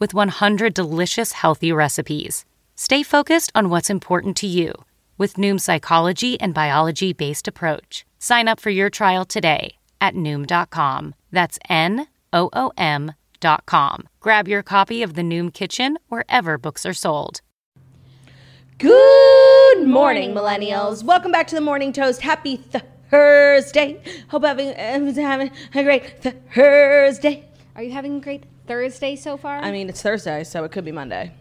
with 100 delicious healthy recipes. Stay focused on what's important to you with Noom's psychology and biology based approach. Sign up for your trial today at Noom.com. That's N O O M com. Grab your copy of The Noom Kitchen wherever books are sold. Good morning, millennials. Welcome back to the Morning Toast. Happy Thursday. Hope having, everyone's having a great Thursday. Are you having a great Thursday so far? I mean, it's Thursday, so it could be Monday.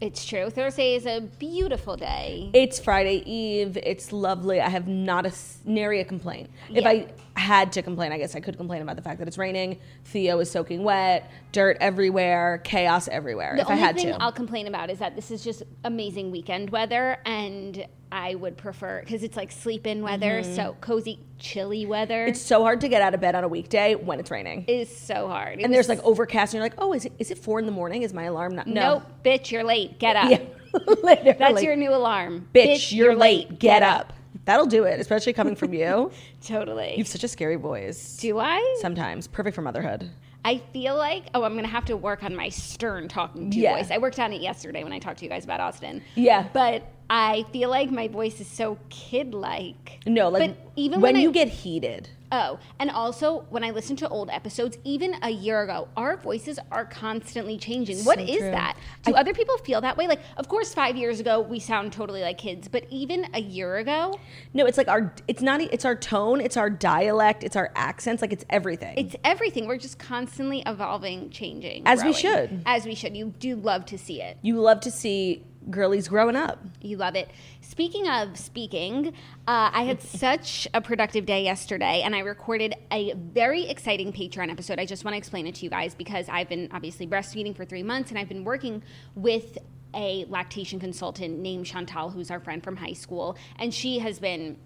It's true. Thursday is a beautiful day. It's Friday Eve. It's lovely. I have not a nary a complaint. If Yeah. I had to complain, I guess I could complain about the fact that it's raining. Theo is soaking wet, dirt everywhere, chaos everywhere. The if I only had thing to. I'll complain about is that this is just amazing weekend weather, and I would prefer because it's like sleep-in weather, so cozy, chilly weather. Mm-hmm. it's so hard to get out of bed on a weekday when it's raining. It's so hard. It and there's like overcast, and you're like, oh, is it, is it four in the morning? Is my alarm not? No. nope, bitch, you're late. Get up. Yeah, literally. That's your new alarm. bitch, you're, late. Get up. That'll do it, especially coming from you. Totally. You have such a scary voice. Do I? Sometimes perfect for motherhood. I feel like oh, I'm gonna have to work on my stern talking to Yeah. voice. I worked on it yesterday when I talked to you guys about Austin. Yeah. but I feel like my voice is so kid-like. No, like but even when, when, you get heated. Oh, and also when I listen to old episodes, even a year ago, our voices are constantly changing. What So is true. that? Do other people feel that way? Like, of course, five years ago we sound totally like kids, but even a year ago, No, it's like our. It's not. It's our tone. It's our dialect. It's our accents. Like it's everything. it's everything. We're just constantly evolving, changing, As we should. As we should. You do love to see it. you love to see girlies growing up. You love it. Speaking of speaking, uh, I had such a productive day yesterday, and I recorded a very exciting Patreon episode. I just want to explain it to you guys because I've been obviously breastfeeding for three months, and I've been working with a lactation consultant named Chantal, who's our friend from high school, and she has been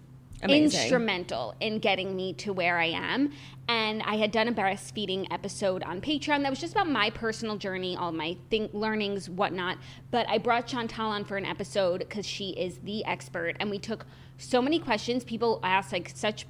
Amazing. instrumental in getting me to where I am. And I had done a breastfeeding episode on Patreon that was just about my personal journey, all my think learnings, whatnot. But I brought Chantal on for an episode because she is the expert, and we took so many questions. People asked like such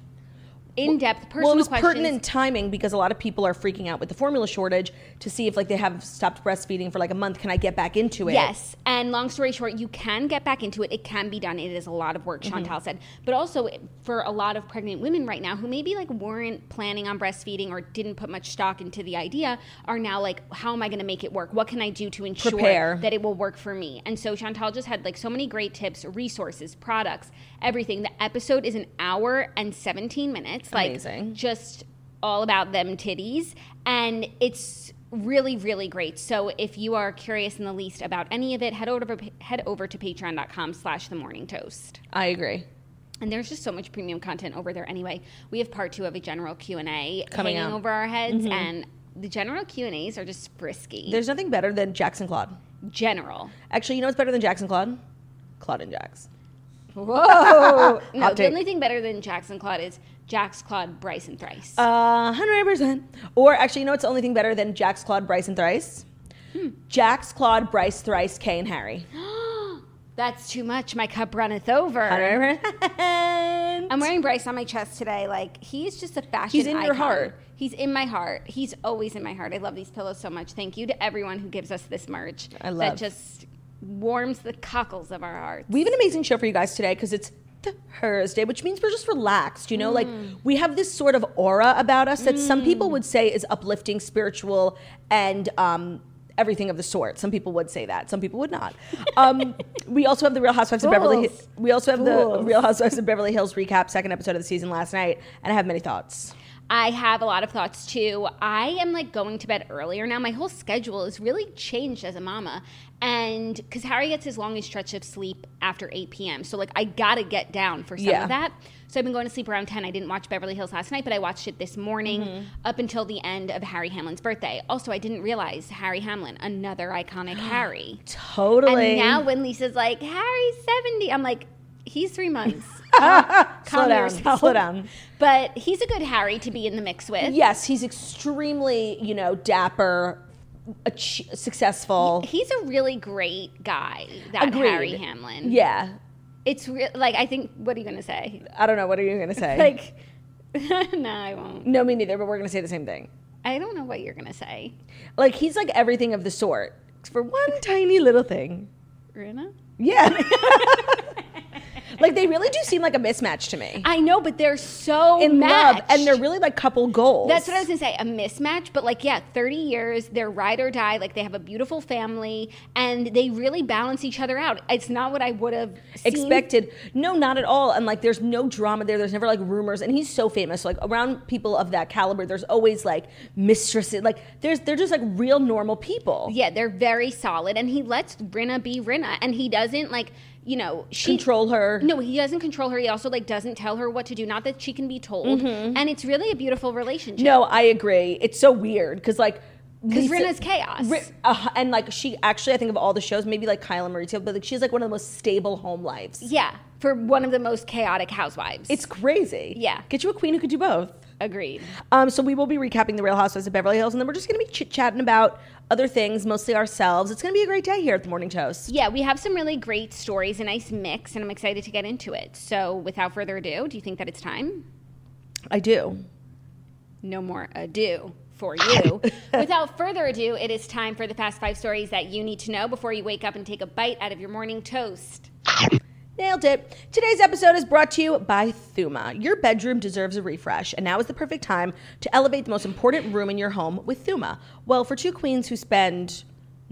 in-depth personal well, it was questions. pertinent timing because a lot of people are freaking out with the formula shortage to see if like they have stopped breastfeeding for like a month. Can I get back into it? Yes, and long story short, you can get back into it. It can be done. It is a lot of work, Mm-hmm. Chantal said. But also for a lot of pregnant women right now who maybe like weren't planning on breastfeeding or didn't put much stock into the idea are now like, how am I going to make it work? What can I do to ensure Prepare. that it will work for me? And so Chantal just had like so many great tips, resources, products, everything. The episode is an hour and 17 minutes. It's like just all about them titties and it's really really great so if you are curious in the least about any of it head over to head over to patreon.com slash the morning toast I agree. and there's just so much premium content over there anyway we have part two of a general q&a Coming out. over our heads mm-hmm. and the general q&a's are just frisky There's nothing better than Jackson Claude. general Actually, you know what's better than Jackson Claude? Claude and Jax. whoa no the only thing better than jackson claude is jax claude bryce and thrice Uh, hundred percent. Or actually, you know what's the only thing better than Jack's Claude, Bryce, and Thrice? Hmm. Jax, Claude, Bryce, Thrice, Kay, and Harry. that's too much my cup runneth over 100%. I'm wearing Bryce on my chest today. Like he's just a fashion. He's in your heart. He's in my heart. He's always in my heart. I love these pillows so much. Thank you to everyone who gives us this merch. I love that just warms the cockles of our hearts. We have an amazing show for you guys today because it's Thursday, which means we're just relaxed. You know, like Mm. we have this sort of aura about us that some people would say is uplifting, spiritual, and um, everything of the sort. Some people would say that. Some people would not. Um, we also have the Real Housewives of Beverly. Fools. We also have the Real Housewives of Beverly Hills recap, second episode of the season last night, and I have many thoughts. I have a lot of thoughts too. I am like going to bed earlier now. My whole schedule has really changed as a mama. And because Harry gets his longest stretch of sleep after 8 p.m. So, like, I got to get down for some Yeah. of that. So, I've been going to sleep around 10. I didn't watch Beverly Hills last night, but I watched it this morning Mm-hmm. up until the end of Harry Hamlin's birthday. Also, I didn't realize Harry Hamlin, another iconic Harry. Totally. And now when Lisa's like, Harry's 70, I'm like, he's three months. Calm slow down. yourself. Slow down. But he's a good Harry to be in the mix with. Yes, he's extremely, you know, dapper, ach- successful. He's a really great guy, that Agreed. Harry Hamlin. Yeah. It's re- like, I think, what are you going to say? I don't know. What are you going to say? Like, no, I won't. no, me neither, but we're going to say the same thing. I don't know what you're going to say. Like, he's like everything of the sort for one tiny little thing. Rinna? Yeah. like, they really do seem like a mismatch to me. I know, but they're so in love, and they're really like couple goals. That's what I was gonna say, a mismatch, but like, yeah, 30 years, they're ride or die. Like, they have a beautiful family, and they really balance each other out. It's not what I would have expected. No, not at all. And like, there's no drama there. There's never like rumors. And he's so famous. Like around people of that caliber, there's always like mistresses. Like there's they're just like real normal people. Yeah, they're very solid, and he lets Rinna be Rinna, and he doesn't like, you know, she Control her. No, he doesn't control her. He also like doesn't tell her what to do. Not that she can be told, and it's really a beautiful relationship. Mm-hmm. No, I agree. It's so weird because like. because Rinna's chaos. Ri- uh, and like she actually, I think of all the shows, maybe like Kyla Mauricio, but like she's like one of the most stable home lives. yeah, for one of the most chaotic housewives. It's crazy. Yeah. Get you a queen who could do both. agreed. Um, so we will be recapping the Real Housewives of Beverly Hills, and then we're just going to be chit chatting about other things, mostly ourselves. It's going to be a great day here at the Morning Toast. Yeah, we have some really great stories, a nice mix, and I'm excited to get into it. So, without further ado, do you think that it's time? I do. no more ado for you. Without further ado, it is time for the fast five stories that you need to know before you wake up and take a bite out of your morning toast. Nailed it. Today's episode is brought to you by Thuma. Your bedroom deserves a refresh, and now is the perfect time to elevate the most important room in your home with Thuma. Well, for two queens who spend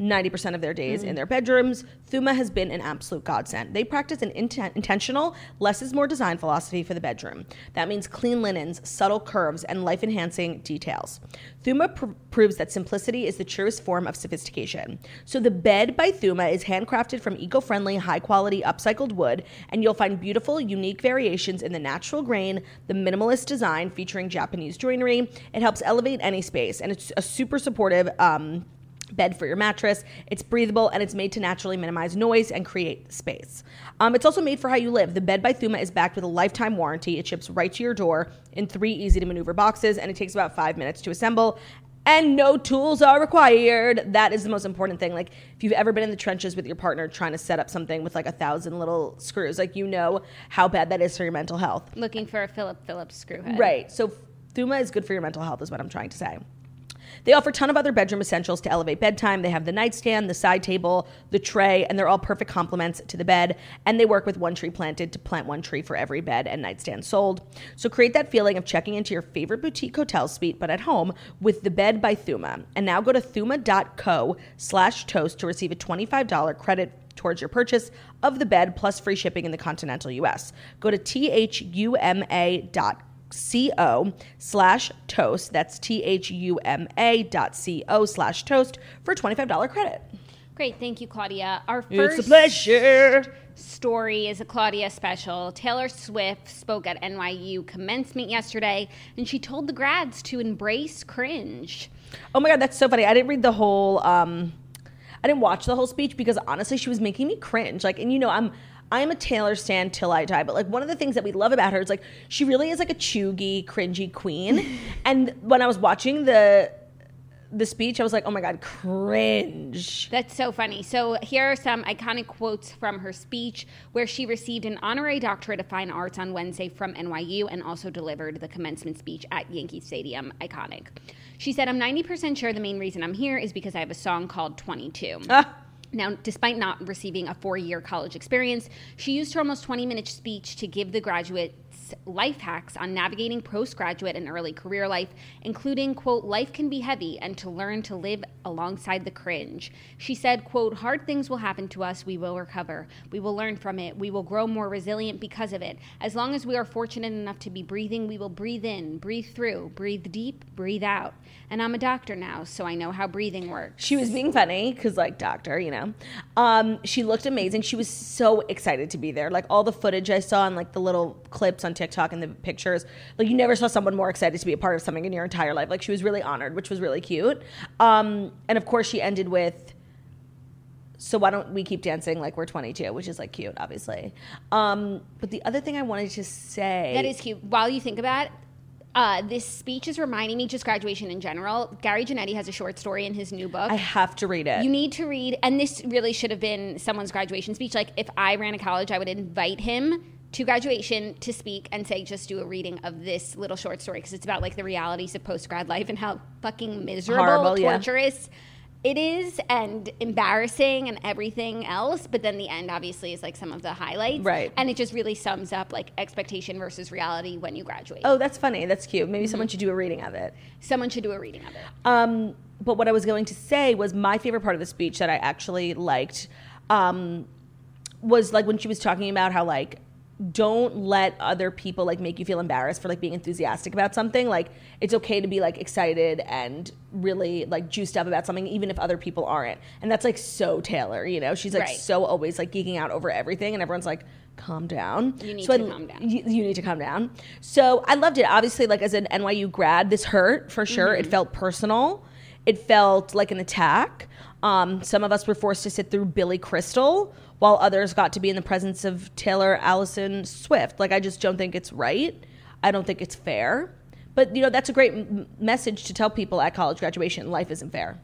90% of their days in their bedrooms, Thuma has been an absolute godsend. They practice an inten- intentional, less is more design philosophy for the bedroom. That means clean linens, subtle curves, and life enhancing details. Thuma pr- proves that simplicity is the truest form of sophistication. So, the bed by Thuma is handcrafted from eco friendly, high quality, upcycled wood, and you'll find beautiful, unique variations in the natural grain, the minimalist design featuring Japanese joinery. It helps elevate any space, and it's a super supportive. Um, bed for your mattress. It's breathable and it's made to naturally minimize noise and create space. Um, it's also made for how you live. The bed by Thuma is backed with a lifetime warranty. It ships right to your door in three easy to maneuver boxes and it takes about five minutes to assemble. And no tools are required. That is the most important thing. Like, if you've ever been in the trenches with your partner trying to set up something with like a thousand little screws, like, you know how bad that is for your mental health. Looking for a Philip Phillips screwhead. Right. So Thuma is good for your mental health, is what I'm trying to say. They offer a ton of other bedroom essentials to elevate bedtime. They have the nightstand, the side table, the tray, and they're all perfect complements to the bed. And they work with One Tree Planted to plant one tree for every bed and nightstand sold. So create that feeling of checking into your favorite boutique hotel suite, but at home with the bed by Thuma. And now go to thuma.co slash toast to receive a $25 credit towards your purchase of the bed plus free shipping in the continental US. Go to thuma.co co slash toast that's t-h-u-m-a dot c-o slash toast for $25 credit Great. Thank you, Claudia. Our it's first a pleasure story is a Claudia special. Taylor Swift spoke at NYU commencement yesterday, and she told the grads to embrace cringe. oh my god that's so funny i didn't read the whole um i didn't watch the whole speech because honestly she was making me cringe like and you know i'm I'm a Taylor stan till I die, but like one of the things that we love about her is like she really is like a chuggy, cringy queen. and when I was watching the the speech, I was like, oh my god, cringe. That's so funny. So here are some iconic quotes from her speech where she received an honorary doctorate of fine arts on Wednesday from NYU and also delivered the commencement speech at Yankee Stadium. Iconic. She said, I'm 90% sure the main reason I'm here is because I have a song called 22. Ah. Now, despite not receiving a four year college experience, she used her almost 20 minute speech to give the graduates life hacks on navigating postgraduate and early career life, including, quote, life can be heavy and to learn to live alongside the cringe. She said, quote, hard things will happen to us, we will recover. We will learn from it. We will grow more resilient because of it. As long as we are fortunate enough to be breathing, we will breathe in, breathe through, breathe deep, breathe out. And I'm a doctor now, so I know how breathing works. She was being funny because, like, doctor, you know. Um, she looked amazing. She was so excited to be there. Like all the footage I saw and like the little clips on TikTok and the pictures, like you never saw someone more excited to be a part of something in your entire life. Like she was really honored, which was really cute. Um, and of course, she ended with. So why don't we keep dancing like we're 22, which is like cute, obviously. Um, but the other thing I wanted to say That is cute. While you think about it, uh, this speech is reminding me just graduation in general. Gary Janetti has a short story in his new book. I have to read it. you need to read, and this really should have been someone's graduation speech. Like if I ran a college, I would invite him to graduation to speak and say, just do a reading of this little short story because it's about like the realities of post grad life and how fucking miserable, Horrible, yeah. torturous it is, and embarrassing and everything else. But then the end, obviously, is like some of the highlights, Right. And it just really sums up like expectation versus reality when you graduate. oh, that's funny. That's cute. Maybe Mm-hmm. someone should do a reading of it. Someone should do a reading of it. Um, but what I was going to say was my favorite part of the speech that I actually liked um, was like when she was talking about how like don't let other people like make you feel embarrassed for like being enthusiastic about something like it's okay to be like excited and really like juiced up about something even if other people aren't and that's like so taylor you know she's like Right. so always like geeking out over everything and everyone's like calm down You need So to I- calm down. you, you need to calm down. So I loved it. Obviously, like as an NYU grad, this hurt for sure. Mm-hmm. It felt personal. It felt like an attack. Um, some of us were forced to sit through Billy Crystal, while others got to be in the presence of Taylor Allison Swift. Like I just don't think it's right. I don't think it's fair. But you know that's a great m- message to tell people at college graduation. Life isn't fair,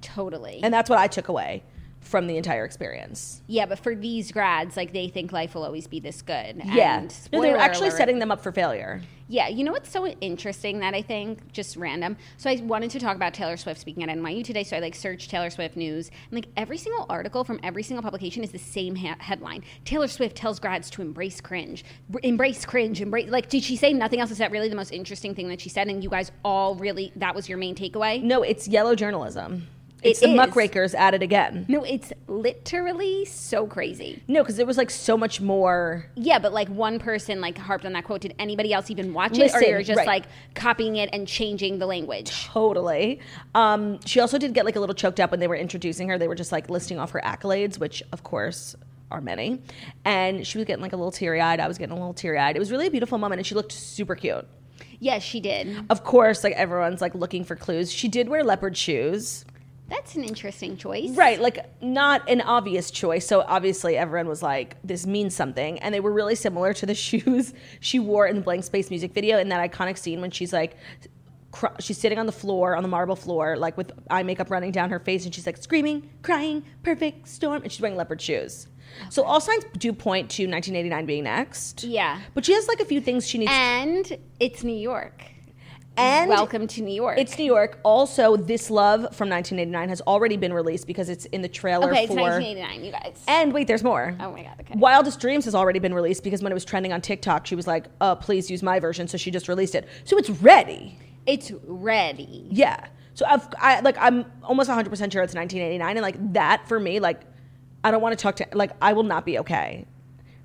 Totally. and that's what I took away from the entire experience. yeah, but for these grads, like they think life will always be this good. Yeah, And no, they're actually alert- setting them up for failure. Yeah, you know what's so interesting that I think just random. So I wanted to talk about Taylor Swift speaking at NYU today. So I like searched Taylor Swift news, and like every single article from every single publication is the same ha- headline: Taylor Swift tells grads to embrace cringe, Br- embrace cringe, embrace. Like, did she say nothing else? Is that really the most interesting thing that she said? And you guys all really that was your main takeaway? No, it's yellow journalism. It It's the is. muckrakers at it again. No, it's literally so crazy. No, because there was like so much more. Yeah, but like one person like harped on that quote. Did anybody else even watch it, or Listen, you're just right. like copying it and changing the language? Totally. Um, she also did get like a little choked up when they were introducing her. They were just like listing off her accolades, which of course are many. And she was getting like a little teary eyed. I was getting a little teary eyed. It was really a beautiful moment, and she looked super cute. Yes, she did. Of course, like everyone's like looking for clues. She did wear leopard shoes. That's an interesting choice. Right, like not an obvious choice. So obviously everyone was like, this means something. And they were really similar to the shoes she wore in the Blank Space music video in that iconic scene when she's like, cr- she's sitting on the floor, on the marble floor, like with eye makeup running down her face, and she's like screaming, crying, perfect storm, and she's wearing leopard shoes. So all signs do point to 1989 being next. Yeah. But she has like a few things she needs. And it's New York. And Welcome to New York. It's New York. Also, This Love from 1989 has already been released because it's in the trailer okay, it's for. 1989, you guys. And wait, there's more. oh my god, okay. Wildest Dreams has already been released because when it was trending on TikTok, she was like, "Uh, please use my version." So she just released it. So it's ready. It's ready. Yeah. So I've, I like I'm almost 100 percent sure it's 1989, and like that for me, like I don't want to talk to like I will not be okay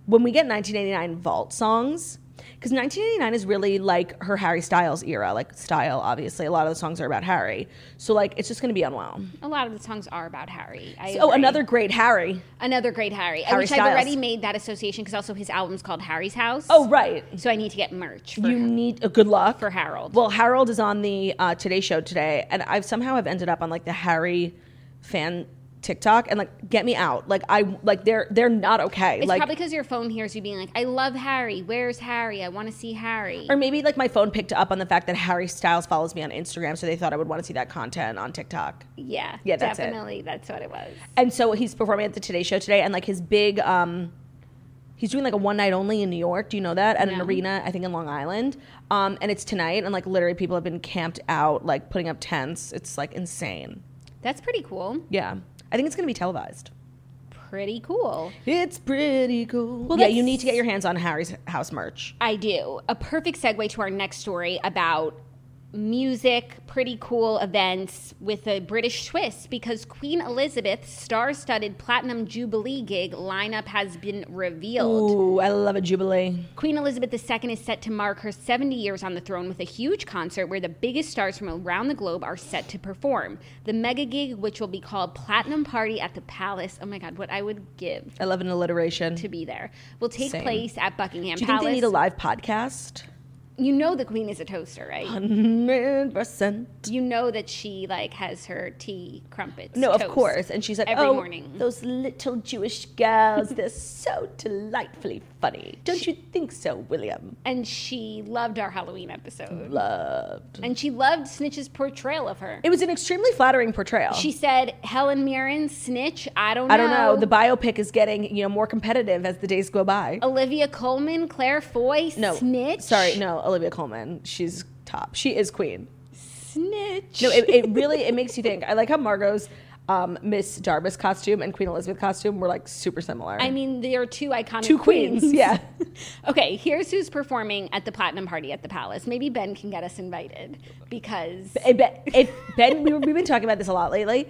when we get 1989 vault songs because 1989 is really like her Harry Styles era, like style. Obviously, a lot of the songs are about Harry, so like it's just gonna be unwell. A lot of the songs are about Harry. I Oh, another great Harry. another great Harry, Harry which I've already made that association because also his album's called Harry's House. Oh, right. so I need to get merch for You him. need a good luck For Harold. Well, Harold is on the uh, Today Show today, and I've somehow have ended up on like the Harry fan TikTok, and like get me out. Like I like they're they're not okay. It's like probably because your phone hears you being like, "I love Harry. Where's Harry? I want to see Harry." or maybe like my phone picked up on the fact that Harry Styles follows me on Instagram, so they thought I would want to see that content on TikTok. yeah, Yeah, that's it. definitely. That's what it was. And so he's performing at the Today Show today, and like his big, um, he's doing like a one night only in New York. Do you know that at an arena? I think in Long Island. Um, and it's tonight, and like literally people have been camped out, like putting up tents. It's like insane. That's pretty cool. Yeah, I think it's gonna be televised. pretty cool. It's pretty cool. yeah, you need to get your hands on Harry's house merch. I do. A perfect segue to our next story about music, pretty cool events with a British twist because Queen Elizabeth's star studded Platinum Jubilee gig lineup has been revealed. Ooh, I love a jubilee. Queen Elizabeth II is set to mark her 70 years on the throne with a huge concert where the biggest stars from around the globe are set to perform. The mega gig, which will be called Platinum Party at the Palace, oh my God, what I would give I love an alliteration. to be there, will take Same. place at Buckingham Do you Palace. think they need a live podcast? You know the Queen is a toaster, right? Hundred percent. You know that she like has her tea crumpets. No, of course. And she's like, every oh, morning. those little Jewish girls, they're so delightfully funny. Don't you think so, William? and she loved our Halloween episode, Loved. and she loved Snitch's portrayal of her. It was an extremely flattering portrayal. She said, "Helen Mirren, Snitch. I don't know. I don't know. The biopic is getting, you know, more competitive as the days go by. Olivia Colman, Claire Foy, no, Snitch. Sorry, no, Olivia Colman. She's top. She is queen. Snitch. No, it, it really it makes you think. I like how Margot's um, Miss Darvis costume and Queen Elizabeth costume were like super similar. I mean, they are two iconic two queens. Yeah. okay, here's who's performing at the platinum party at the palace. Maybe Ben can get us invited because if Ben, we we've been talking about this a lot lately.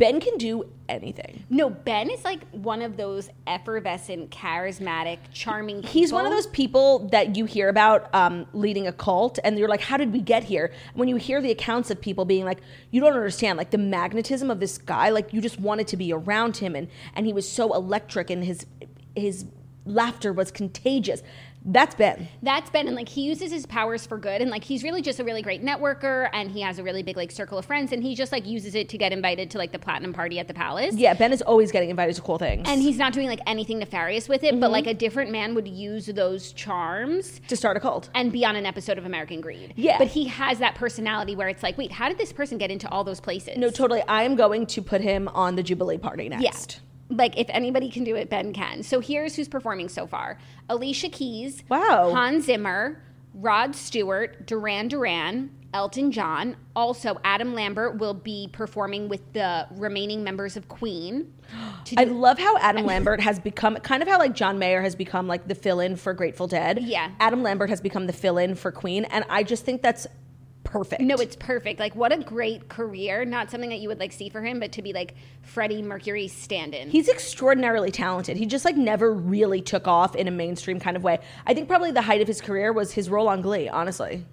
Ben can do anything. no, Ben is like one of those effervescent, charismatic, charming. People. He's one of those people that you hear about um, leading a cult, and you're like, "How did we get here?" When you hear the accounts of people being like, "You don't understand," like the magnetism of this guy, like you just wanted to be around him, and and he was so electric, and his his laughter was contagious. That's Ben. That's Ben, and like he uses his powers for good, and like he's really just a really great networker, and he has a really big like circle of friends, and he just like uses it to get invited to like the platinum party at the palace. Yeah, Ben is always getting invited to cool things. And he's not doing like anything nefarious with it, Mm-hmm. but like a different man would use those charms to start a cult. and be on an episode of American Greed. Yeah. But he has that personality where it's like, wait, how did this person get into all those places? No, totally. I am going to put him on the Jubilee party next. Yeah. Like if anybody can do it, Ben can. So here's who's performing so far: Alicia Keys, Wow. Hans Zimmer, Rod Stewart, Duran Duran, Elton John. Also, Adam Lambert will be performing with the remaining members of Queen. I love how Adam Lambert has become kind of how like John Mayer has become like the fill-in for Grateful Dead. Yeah. Adam Lambert has become the fill-in for Queen, and I just think that's perfect. no, it's perfect. Like, what a great career. Not something that you would like see for him, but to be like Freddie Mercury stand-in. He's extraordinarily talented. He just like never really took off in a mainstream kind of way. I think probably the height of his career was his role on Glee, honestly.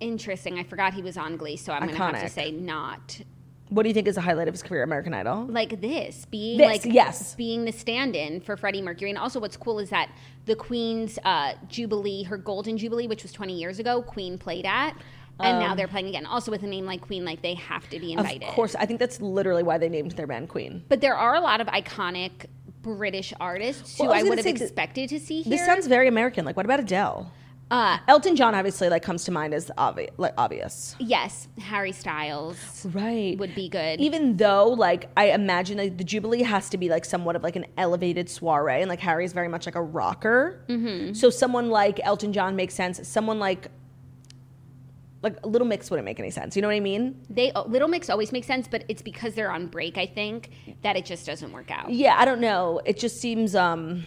Interesting. I forgot he was on Glee, so I'm going to have to say not What do you think is the highlight of his career, American Idol? like this being This, like yes. being the stand-in for Freddie Mercury and also what's cool is that the Queen's uh, Jubilee her Golden Jubilee which was 20 years ago Queen played at and now they're playing again also with a name like Queen like they have to be invited. Of course, I think that's literally why they named their band Queen. but there are a lot of iconic British artists who I I, would have expected to see here This sounds very American. Like, what about Adele? Uh, Elton John obviously like comes to mind as obvious. Like obvious. yes Harry Styles Right. would be good Even though, like, I imagine like, the Jubilee has to be like somewhat of like an elevated soiree, and like Harry's very much like a rocker. Mm-hmm. So someone like Elton John makes sense. Someone like like a Little Mix wouldn't make any sense. You know what I mean? they Little Mix always makes sense but it's because they're on break I think that it just doesn't work out Yeah, I don't know. It just seems um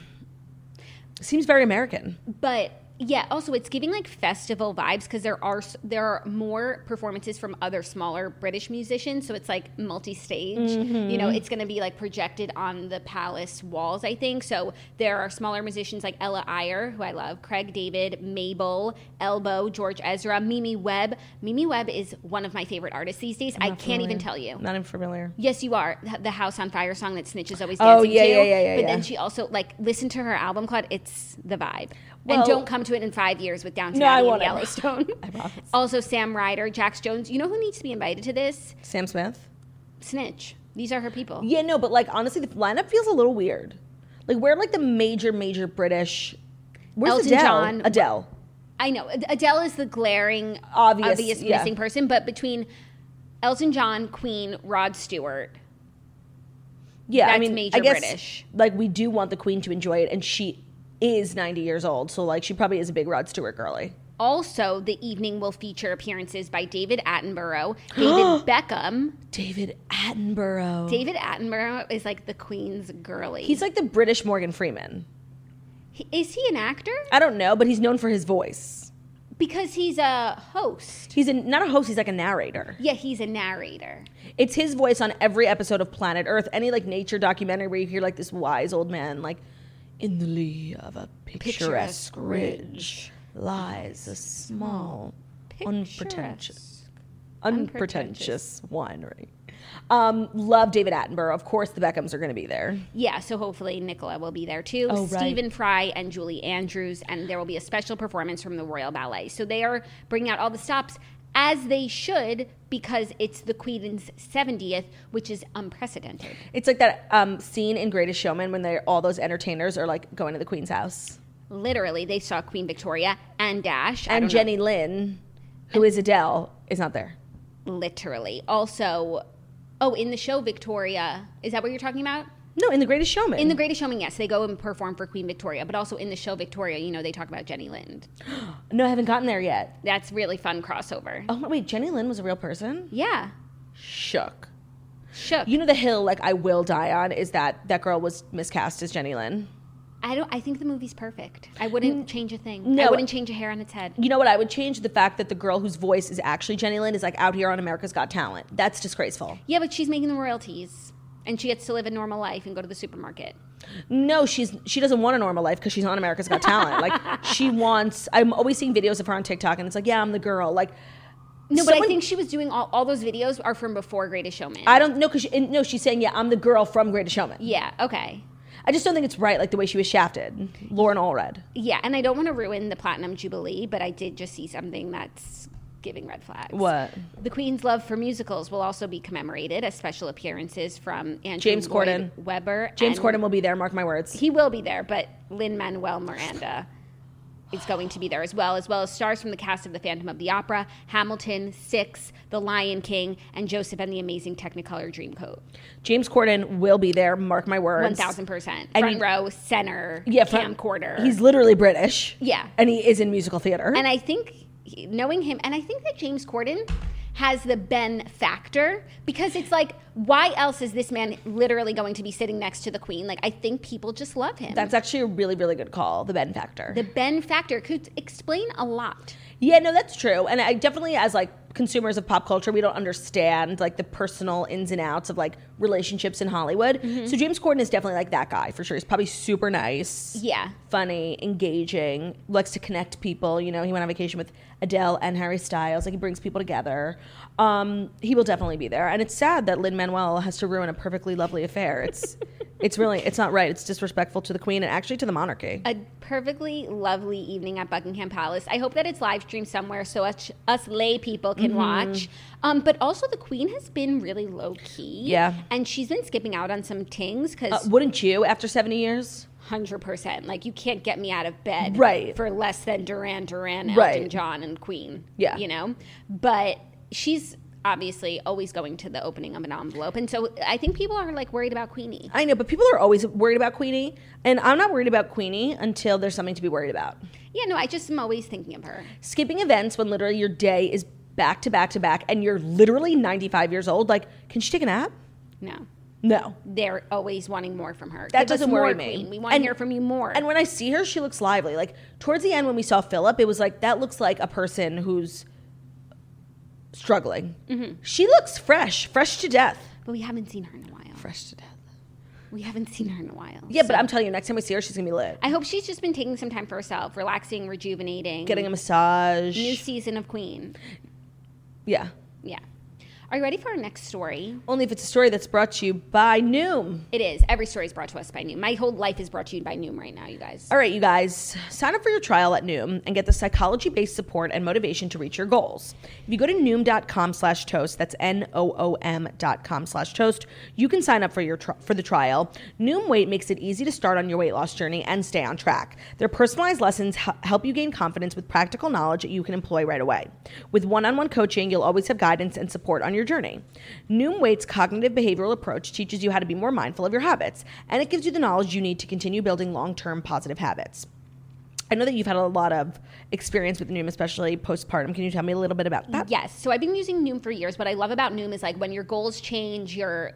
seems very American. but yeah also it's giving like festival vibes because there are there are more performances from other smaller british musicians so it's like multi-stage you know mm-hmm. it's going to be like projected on the palace walls i think so there are smaller musicians like ella Eyre, who i love craig david mabel elbow george ezra mimi webb mimi webb is one of my favorite artists these days i can't even tell you Not familiar. Yes, you are. The House on Fire song that Snitch is always Oh, dancing yeah, to. yeah, yeah, yeah, But yeah. then she also like listen to her album called It's the Vibe. Well- and don't come to it in five years with Downton No, I Abbey won't. and Yellowstone. I promise. also Sam Ryder, Jax Jones. You know who needs to be invited to this? Sam Smith. Snitch. These are her people. Yeah, no, but like honestly, the lineup feels a little weird. Like where like the major, major British. Where's Elton Adele? John. Adele. I know. Adele is the glaring Obvious, obvious yeah. missing person, but between Elton John, Queen, Rod Stewart, Yeah, I mean, major I guess, British. Like we do want the Queen to enjoy it, and she is ninety years old, so like she probably is a big Rod Stewart girly. Also, the evening will feature appearances by David Attenborough, David Beckham. David Attenborough. David Attenborough is like the Queen's girly. He's like the British Morgan Freeman. He- is he an actor? I don't know, but he's known for his voice. Because he's a host. He's a, not a host, he's like a narrator. Yeah, he's a narrator. It's his voice on every episode of Planet Earth, any like nature documentary where you hear like this wise old man like in the lee of a picturesque, Picturesque ridge lies a small unpretentious unpretentious winery. Um, love David Attenborough. Of course the Beckhams are gonna be there. Yeah, so hopefully Nicola will be there too. Oh, right. Stephen Fry and Julie Andrews, and there will be a special performance from the Royal Ballet. So they are bringing out all the stops as they should because it's the Queen's 70th, which is unprecedented. It's like that um, scene in Greatest Showman when they all those entertainers are like going to the Queen's house. Literally, they saw Queen Victoria and Dash. And don't know- Jenny Lind, who is Adele, is not there. literally. Also, oh, in the show Victoria, is that what you're talking about? No, in the Greatest Showman. In the Greatest Showman, yes, they go and perform for Queen Victoria, but also in the show Victoria, you know, they talk about Jenny Lind. no, I haven't gotten there yet. That's really fun crossover. Oh wait, Jenny Lind was a real person. Yeah, Shook. shook. You know the hill like I will die on is that that girl was miscast as Jenny Lind. I don't. I think the movie's perfect. I wouldn't mm, change a thing. no. I wouldn't change a hair on its head. You know what? I would change the fact that the girl whose voice is actually Jenny Lind is like out here on America's Got Talent. That's disgraceful. Yeah, but she's making the royalties, and she gets to live a normal life and go to the supermarket. No, she's she doesn't want a normal life because she's on America's Got Talent. like she wants. I'm always seeing videos of her on TikTok, and it's like, yeah, I'm the girl. Like, No, but I think she was doing all, all those videos are from before Greatest Showman. I don't know because she, no, she's saying, yeah, I'm the girl from Greatest Showman. yeah. Okay. I just don't think it's right, like the way she was shafted. Loren Allred. Yeah, and I don't want to ruin the Platinum Jubilee, but I did just see something that's giving red flags. What? The Queen's love for musicals will also be commemorated as special appearances from Andrew James Lloyd Corden. Webber. James Corden will be there. Mark my words. He will be there, but Lin Manuel Miranda is going to be there as well, as well as stars from the cast of The Phantom of the Opera, Hamilton, Six, The Lion King, and Joseph and the Amazing Technicolor Dreamcoat. James Corden will be there. Mark my words. One thousand percent, front row, center, Yeah, front- camcorder. He's literally British. Yeah. and he is in musical theater. And I think he- knowing him, and I think that James Corden has the Ben factor because it's like, why else is this man literally going to be sitting next to the Queen? Like, I think people just love him. That's actually a really, really good call. The Ben factor. the Ben factor could explain a lot. yeah, no, that's true. And I definitely, as like consumers of pop culture, we don't understand like the personal ins and outs of like relationships in Hollywood. Mm-hmm. So James Corden is definitely like that guy for sure. He's probably super nice. Yeah. funny, engaging, likes to connect people. You know, he went on vacation with Adele and Harry Styles. Like he brings people together. Um, he will definitely be there. And it's sad that Lin Manuel has to ruin a perfectly lovely affair. It's it's really it's not right. It's disrespectful to the Queen and actually to the monarchy. A perfectly lovely evening at Buckingham Palace. I hope that it's live streamed somewhere so us, us lay people can Mm-hmm. watch. Um, but also, the Queen has been really low key. Yeah. And she's been skipping out on some tings Uh, because wouldn't you after seventy years? Hundred percent. Like you can't get me out of bed Right. for less than Duran Duran, Elton Right. John, and Queen. Yeah. you know. But she's obviously always going to the opening of an envelope, and so I think people are like worried about Queenie. I know, but people are always worried about Queenie, and I'm not worried about Queenie until there's something to be worried about. Yeah, no, I just am always thinking of her. Skipping events when literally your day is back to back to back, and you're literally 95 years old. Like, can she take a nap? No. No. They're always wanting more from her. That Give doesn't worry me. Queen. We want to hear from you more. And when I see her, she looks lively. Like towards the end, when we saw Philip, it was like that looks like a person who's struggling. Mm-hmm. She looks fresh, fresh to death. but we haven't seen her in a while. Fresh to death. We haven't seen her in a while. Yeah, but I'm telling you, next time we see her, she's gonna be lit. I hope she's just been taking some time for herself, relaxing, rejuvenating. Getting a massage. new season of Queen. yeah. Yeah. Are you ready for our next story? Only if it's a story that's brought to you by Noom. It is. Every story is brought to us by Noom. My whole life is brought to you by Noom right now, you guys. All right, you guys, sign up for your trial at Noom and get the psychology-based support and motivation to reach your goals. If you go to Noom.com slash toast, that's N-O-O-M dot com slash toast, you can sign up for your tri- for the trial. Noom Weight makes it easy to start on your weight loss journey and stay on track. Their personalized lessons h- help you gain confidence with practical knowledge that you can employ right away. With one-on-one coaching, you'll always have guidance and support on your journey. Noom Weight's cognitive behavioral approach teaches you how to be more mindful of your habits, and it gives you the knowledge you need to continue building long-term positive habits. I know that you've had a lot of experience with Noom, especially postpartum. Can you tell me a little bit about that? Yes. So I've been using Noom for years. What I love about Noom is like when your goals change, your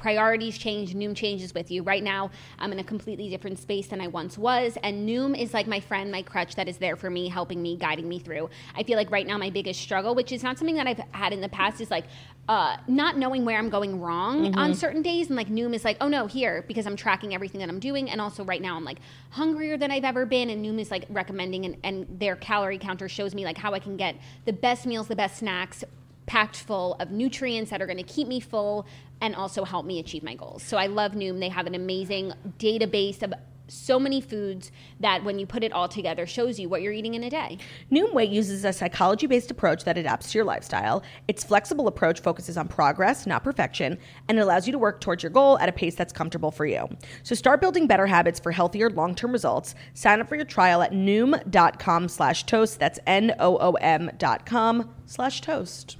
priorities change, Noom changes with you. Right now, I'm in a completely different space than I once was, and Noom is like my friend, my crutch that is there for me, helping me, guiding me through. I feel like right now my biggest struggle, which is not something that I've had in the past, is like uh, not knowing where I'm going wrong Mm-hmm. on certain days, and like Noom is like, oh no, here because I'm tracking everything that I'm doing, and also right now I'm like hungrier than I've ever been, and Noom is like recommending, and, and their calorie counter shows me like how I can get the best meals, the best snacks packed full of nutrients that are going to keep me full and also help me achieve my goals. So I love Noom. They have an amazing database of so many foods that when you put it all together shows you what you're eating in a day. Noom Weight uses a psychology based approach that adapts to your lifestyle. Its flexible approach focuses on progress, not perfection, and it allows you to work towards your goal at a pace that's comfortable for you. So start building better habits for healthier long term results. Sign up for your trial at noom.com slash toast. That's N O O M dot com slash toast.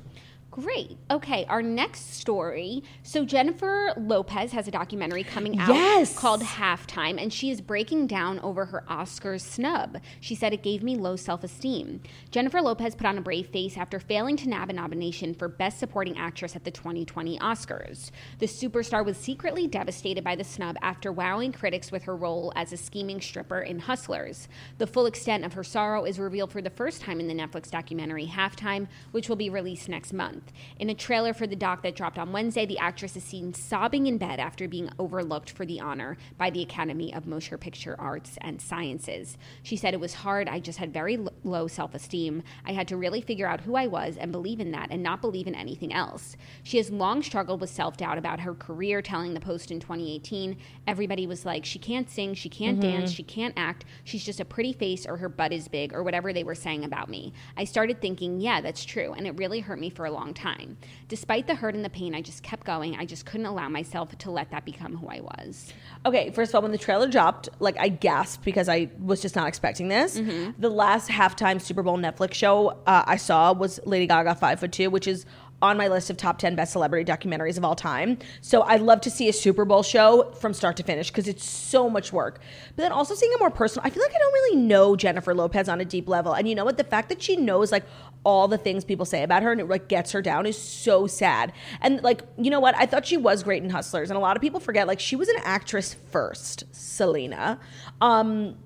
Great. Okay, our next story. So Jennifer Lopez has a documentary coming out Yes. called Halftime, and she is breaking down over her Oscars snub. She said it gave me low self-esteem. Jennifer Lopez put on a brave face after failing to nab a nomination for Best Supporting Actress at the 2020 Oscars. The superstar was secretly devastated by the snub after wowing critics with her role as a scheming stripper in Hustlers. The full extent of her sorrow is revealed for the first time in the Netflix documentary Halftime, which will be released next month. In a trailer for the doc that dropped on Wednesday, the actress is seen sobbing in bed after being overlooked for the honor by the Academy of Motion Picture Arts and Sciences. She said it was hard. I just had very l- low self esteem. I had to really figure out who I was and believe in that and not believe in anything else. She has long struggled with self doubt about her career, telling the Post in 2018 everybody was like, she can't sing, she can't mm-hmm. dance, she can't act, she's just a pretty face or her butt is big or whatever they were saying about me. I started thinking, yeah, that's true, and it really hurt me for a long time. Despite the hurt and the pain, I just kept going. I just couldn't allow myself to let that become who I was. Okay, first of all, when the trailer dropped, like I gasped because I was just not expecting this. The last halftime Super Bowl Netflix show uh, I saw was Lady Gaga Five Foot Two, which is on my list of top 10 best celebrity documentaries of all time. So I'd love to see a Super Bowl show from start to finish because it's so much work. But then also seeing a more personal, I feel like I don't really know Jennifer Lopez on a deep level. And you know what? The fact that she knows like all the things people say about her and it like gets her down is so sad. And like, you know what? I thought she was great in Hustlers. And a lot of people forget like she was an actress first, Selena. Um,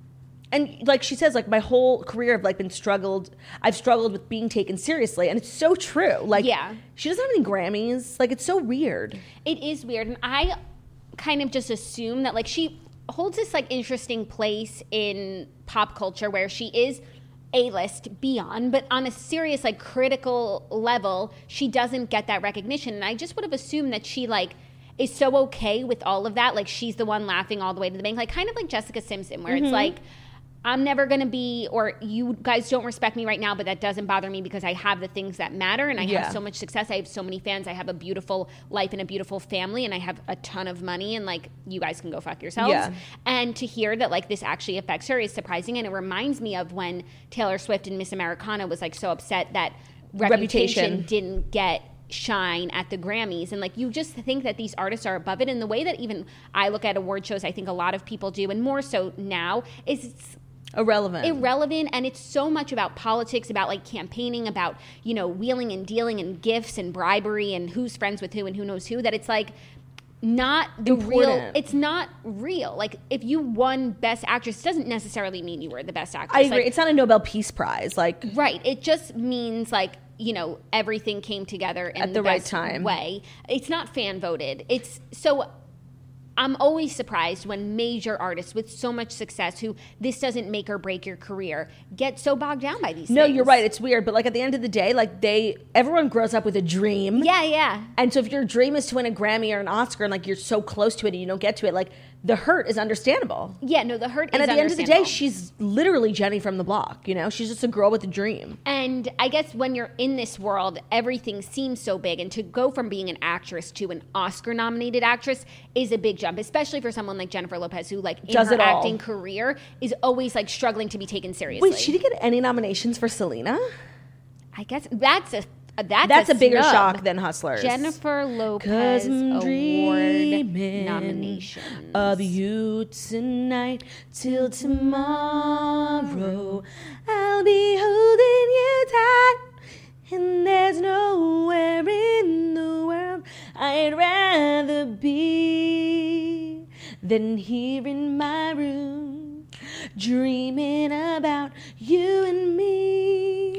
and like she says like my whole career i've like been struggled i've struggled with being taken seriously and it's so true like Yeah. she doesn't have any grammys like it's so weird It is weird, and I kind of just assume that like she holds this like interesting place in pop culture where she is a list beyond, but on a serious like critical level, she doesn't get that recognition. And I just would have assumed that she like is so okay with all of that, like she's the one laughing all the way to the bank, like kind of like Jessica Simpson, where it's mm-hmm. like. I'm never gonna be, or you guys don't respect me right now, but that doesn't bother me because I have the things that matter and I Yeah. have so much success. I have so many fans. I have a beautiful life and a beautiful family, and I have a ton of money. And like, you guys can go fuck yourselves. Yeah. And to hear that like this actually affects her is surprising, and it reminds me of when Taylor Swift and Miss Americana was like so upset that Reputation, Reputation. didn't get shine at the Grammys and like you just think that these artists are above it and the way that even I look at award shows I think a lot of people do and more so now is it's irrelevant. Irrelevant and it's so much about politics about like campaigning about you know wheeling and dealing and gifts and bribery and who's friends with who and who knows who that it's like not the real it's not real. Like if you won best actress it doesn't necessarily mean you were the best actress. I agree. Like, it's not a nobel peace prize like right. It just means like you know everything came together in At the right best time. way. It's not fan voted it's so I'm always surprised when major artists with so much success, who this doesn't make or break your career, get so bogged down by these. no things. you're right it's weird but like at the end of the day like they everyone grows up with a dream Yeah, yeah. and so if your dream is to win a grammy or an oscar and like you're so close to it and you don't get to it like the hurt is understandable Yeah, no, the hurt and at the end of the day she's literally jenny from the block you know she's just a girl with a dream And I guess when you're in this world, everything seems so big. And to go from being an actress to an Oscar nominated actress is a big jump, especially for someone like Jennifer Lopez, who, like, in Does her it all. acting career is always like struggling to be taken seriously. wait she didn't get any nominations for selena I guess that's a Uh, that's That's a, bigger snub. shock than Hustlers. Jennifer Lopez Award nomination. of you tonight till tomorrow. I'll be holding you tight, and there's nowhere in the world I'd rather be than here in my room, dreaming about you and me.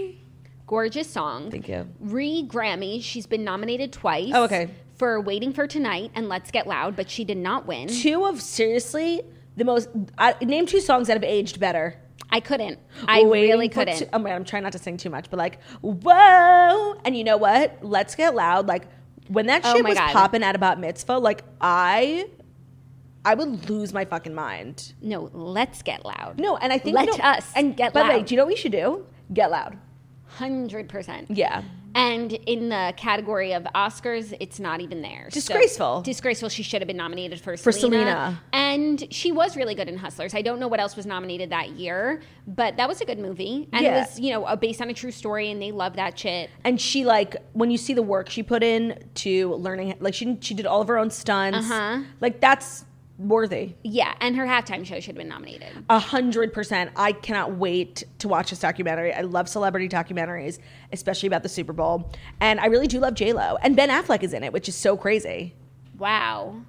Gorgeous song. Thank you. Re Grammys. She's been nominated twice. Oh, okay. For Waiting for Tonight and Let's Get Loud, but she did not win. Two of seriously the most. I name two songs that have aged better. I couldn't. I Waiting really couldn't. Two, oh God, I'm trying not to sing too much, but like, whoa! And you know what? Let's get loud. Like when that Oh shit my was God. popping at a bat mitzvah, like I, I would lose my fucking mind. no, Let's Get Loud. No, and I think Let you know- us and get By the way, loud. do you know what we should do? Get loud. 100%. Yeah. And in the category of Oscars, it's not even there. So- Disgraceful. disgraceful. She should have been nominated for, For Selena. Selena. And she was really good in Hustlers. I don't know what else was nominated that year, but that was a good movie. And Yeah. it was, you know, based on a true story, and they love that shit. And she like when you see the work she put in to learning, like she she did all of her own stunts. Uh-huh. Like that's worthy. Yeah, and her halftime show should have been nominated. A hundred percent. I cannot wait to watch this documentary. I love celebrity documentaries, especially about the Super Bowl. And I really do love J Lo. And Ben Affleck is in it, which is so crazy. Wow.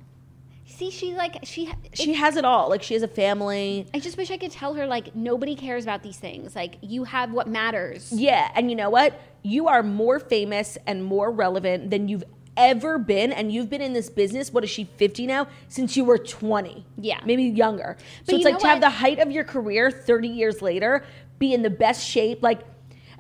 See, she like she. She has it all. Like she has a family. I just wish I could tell her like nobody cares about these things. Like you have what matters. Yeah. And you know what? You are more famous and more relevant than you've ever been. And you've been in this business, what is she, 50 now? Since you were 20. Yeah. Maybe younger. But so it's you like to have the height of your career 30 years later, be in the best shape. Like,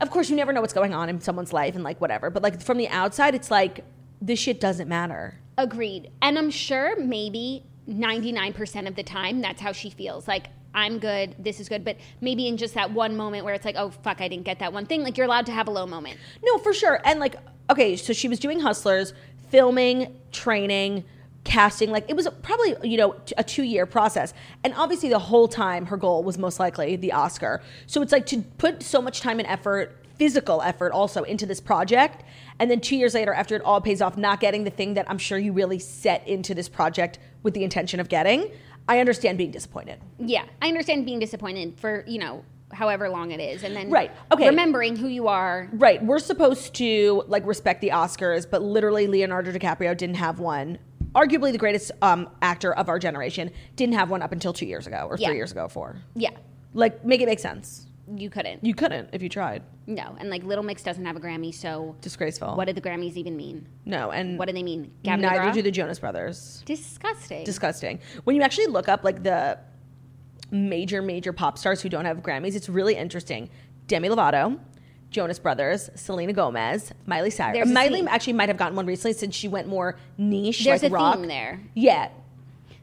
of course, you never know what's going on in someone's life and like whatever. But like from the outside, it's like this shit doesn't matter. Agreed. And I'm sure maybe 99% of the time that's how she feels. Like, I'm good, this is good. But maybe in just that one moment where it's like, oh, fuck, I didn't get that one thing, like, you're allowed to have a low moment. No, for sure. And like, okay, so she was doing Hustlers, filming, training, casting. Like, it was probably, you know, a two year process. And obviously, the whole time, her goal was most likely the Oscar. So it's like to put so much time and effort, physical effort also, into this project. And then two years later, after it all pays off, not getting the thing that I'm sure you really set into this project with the intention of getting, I understand being disappointed. Yeah, I understand being disappointed for, you know, however long it is. And then Right, okay. remembering who you are. Right. We're supposed to like respect the Oscars, but literally Leonardo DiCaprio didn't have one. Arguably the greatest um, actor of our generation didn't have one up until two years ago or Yeah. three years ago. Four. Yeah, Like, make it make sense. you couldn't. You couldn't if you tried. no, and like Little Mix doesn't have a Grammy, so Disgraceful. what did the Grammys even mean? no, and What do they mean? Gavin neither do the Jonas Brothers. Disgusting. Disgusting. When you actually look up like the major, major pop stars who don't have Grammys, it's really interesting. Demi Lovato. Jonas Brothers, Selena Gomez, Miley Cyrus. There's a Miley theme. actually might have gotten one recently since she went more niche, There's like a rock. theme there. Yeah,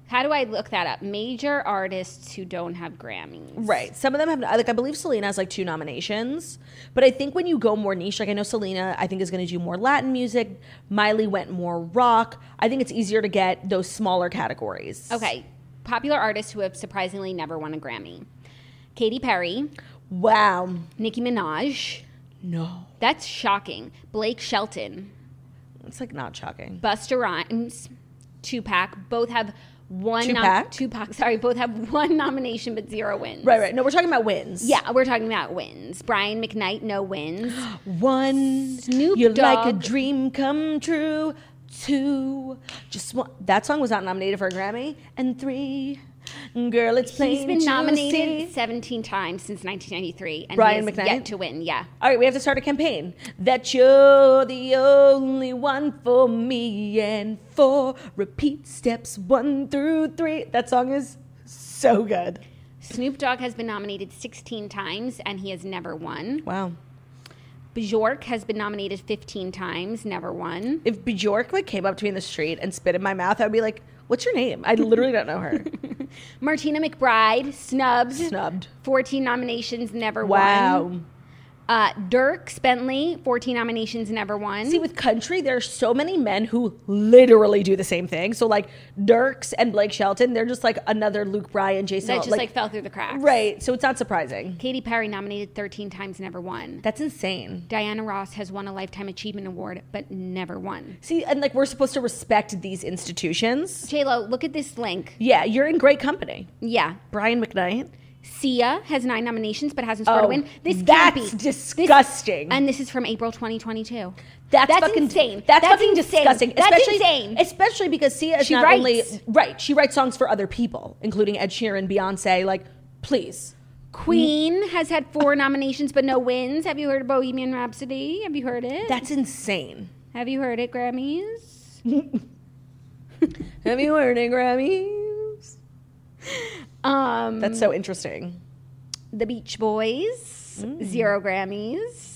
How do I look that up? Major artists who don't have Grammys. Right. Some of them have like I believe Selena has like two nominations, but I think when you go more niche, like I know Selena, I think is going to do more Latin music. Miley went more rock. I think it's easier to get those smaller categories. Okay, popular artists who have surprisingly never won a Grammy. Katy Perry, Wow. Nicki Minaj. No. That's shocking. Blake Shelton, It's like not shocking. Busta Rhymes, Tupac, both have one Tupac? Tupac, sorry, both have one nomination but zero wins. Right. Right. No, we're talking about wins. Yeah, we're talking about wins. Brian McKnight, no wins. One. Snoop You're like a dream come true. Two. Just one. That song was not nominated for a Grammy. And three. Girl, it's plain He's been to nominated 17 times since 1993, and Brian McKnight? yet to win. Yeah. All right, we have to start a campaign. That you're the only one for me, and four repeat steps one through three. That song is so good. Snoop Dogg has been nominated 16 times, and he has never won. Wow. Bjork has been nominated 15 times, never won. If Bjork like came up to me in the street and spit in my mouth, I'd be like, "What's your name?" I literally don't know her. Martina McBride, snubbed. Snubbed. 14 nominations, never Wow. won. Uh, Dierks Bentley, 14 nominations, never won. See, with country, there are so many men who literally do the same thing. So, like Dierks and Blake Shelton, they're just like another Luke Bryan, Jason. that just like, fell through the cracks. right. So it's not surprising. Katy Perry nominated 13 times, never won. That's insane. Diana Ross has won a Lifetime Achievement Award, but never won. See, and like we're supposed to respect these institutions. J-Lo, look at this link. Yeah, you're in great company. Yeah. Brian McKnight. Sia has nine nominations but hasn't scored Oh, a win. This can't that's be. disgusting. This- and this is from April 2022. That's, That's fucking insane. That's, That's fucking insane. disgusting. That's especially, insane. Especially because Sia is She not writes. only right. She writes songs for other people, including Ed Sheeran, Beyonce. Like, please. Queen has had four nominations but no wins. Have you heard of Bohemian Rhapsody? Have you heard it? That's insane. Have you heard it, Grammys? Have you heard it, Grammys? Um, That's so interesting. the Beach Boys, zero Grammys.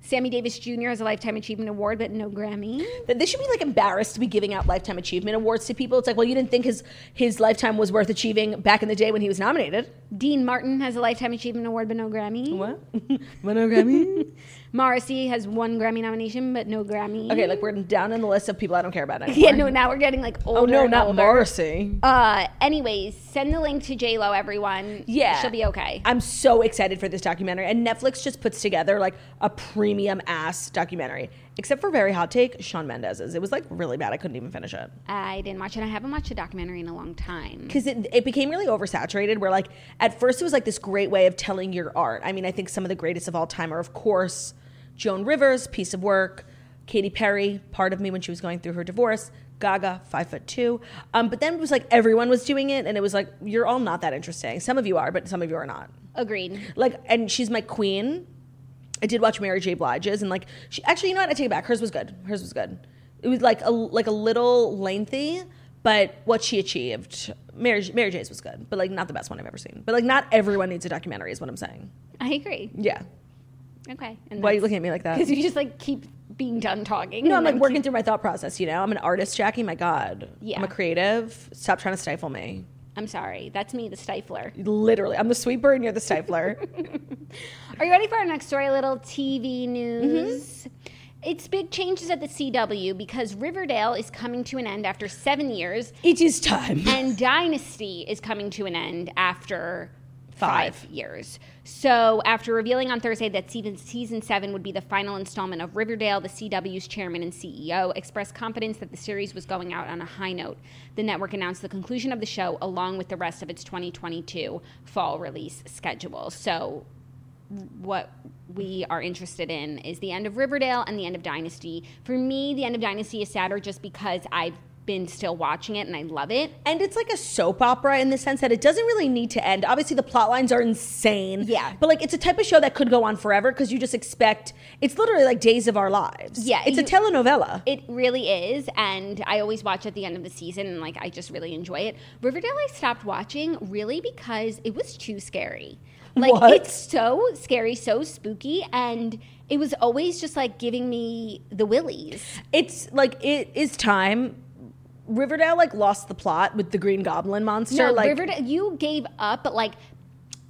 Sammy Davis Jr. has a Lifetime Achievement Award but no Grammy. This should be like embarrassed to be giving out lifetime achievement awards to people. It's like, well, you didn't think his his lifetime was worth achieving back in the day when he was nominated. Dean Martin has a Lifetime Achievement Award but no Grammy. What? But no Grammy. Morrissey has one Grammy nomination but no Grammy. okay, like we're down in the list of people I don't care about anymore. yeah, no, now we're getting like older. Oh no, not older. Morrissey. Uh, anyways, send the link to J Lo, everyone. Yeah. she'll be okay. I'm so excited for this documentary. And Netflix just puts together like a premium ass documentary. Except for very hot take, Shawn Mendes's. It was like really bad. I couldn't even finish it. I didn't watch it. I haven't watched a documentary in a long time. Because it, it became really oversaturated where like at first it was like this great way of telling your art. I mean, I think some of the greatest of all time are of course Joan Rivers, Piece of Work, Katy Perry, Part of Me when she was going through her divorce, Gaga, Five Foot Two. Um, but then it was like everyone was doing it and it was like, you're all not that interesting. Some of you are, but some of you are not. Agreed. like and she's my queen i did watch mary j blige's and like she actually you know what i take it back hers was good hers was good it was like a like a little lengthy but what she achieved mary, mary j's was good but like not the best one i've ever seen but like not everyone needs a documentary is what i'm saying I agree. yeah Okay. And why are you looking at me like that Because you just like keep being done talking. no i'm like working keep- through my thought process you know i'm an artist jackie my god Yeah. i'm a creative stop trying to stifle me I'm sorry. That's me, the stifler. literally i'm the sweeper and you're the stifler Are you ready for our next story? A little TV Mm-hmm. news. It's big changes at the CW because Riverdale is coming to an end after seven years, it is time and Dynasty is coming to an end after five, Five. years. So, after revealing on Thursday that season, season seven would be the final installment of Riverdale, the CW's chairman and CEO expressed confidence that the series was going out on a high note. The network announced the conclusion of the show along with the rest of its 2022 fall release schedule. So, what we are interested in is the end of Riverdale and the end of Dynasty. For me, the end of Dynasty is sadder just because I've been still watching it and I love it. And it's like a soap opera in the sense that it doesn't really need to end. Obviously, the plot lines are insane. Yeah. But like, it's a type of show that could go on forever because you just expect it's literally like days of our lives. Yeah, It's a telenovela. It really is, and I always watch at the end of the season, and like I just really enjoy it. Riverdale, I stopped watching really because it was too scary. Like What? it's so scary, so spooky, and it was always just like giving me the willies. it's like, it is time. Riverdale like lost the plot with the Green Goblin monster. No, like, Riverdale, you gave up, but like,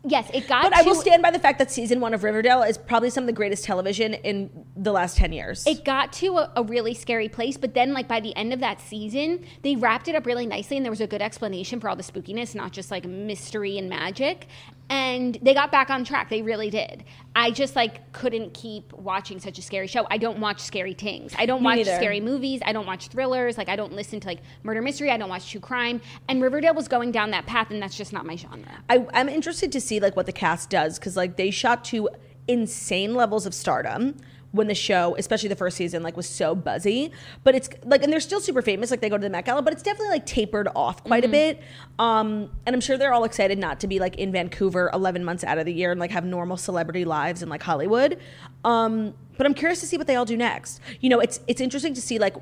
yes, it got. But I will stand by the fact that season one of Riverdale is probably some of the greatest television in the last 10 years. it got to a, a really scary place but then like by the end of that season they wrapped it up really nicely and there was a good explanation for all the spookiness not just like mystery and magic and they got back on track. They really did. I just like couldn't keep watching such a scary show. I don't watch scary things. I don't Me watch neither. scary movies. I don't watch thrillers. Like i don't listen to like murder mystery. I don't watch true crime. And riverdale was going down that path and that's just not my genre. I, I'm interested to see like what the cast does because like they shot to insane levels of stardom when the show, especially the first season, like was so buzzy. But it's like, and they're still super famous. Like they go to the Met Gala, but it's definitely like tapered off quite a bit. Um, and I'm sure they're all excited not to be like in Vancouver 11 months out of the year and like have normal celebrity lives in like Hollywood. Um, but I'm curious to see what they all do next. You know, it's it's interesting to see like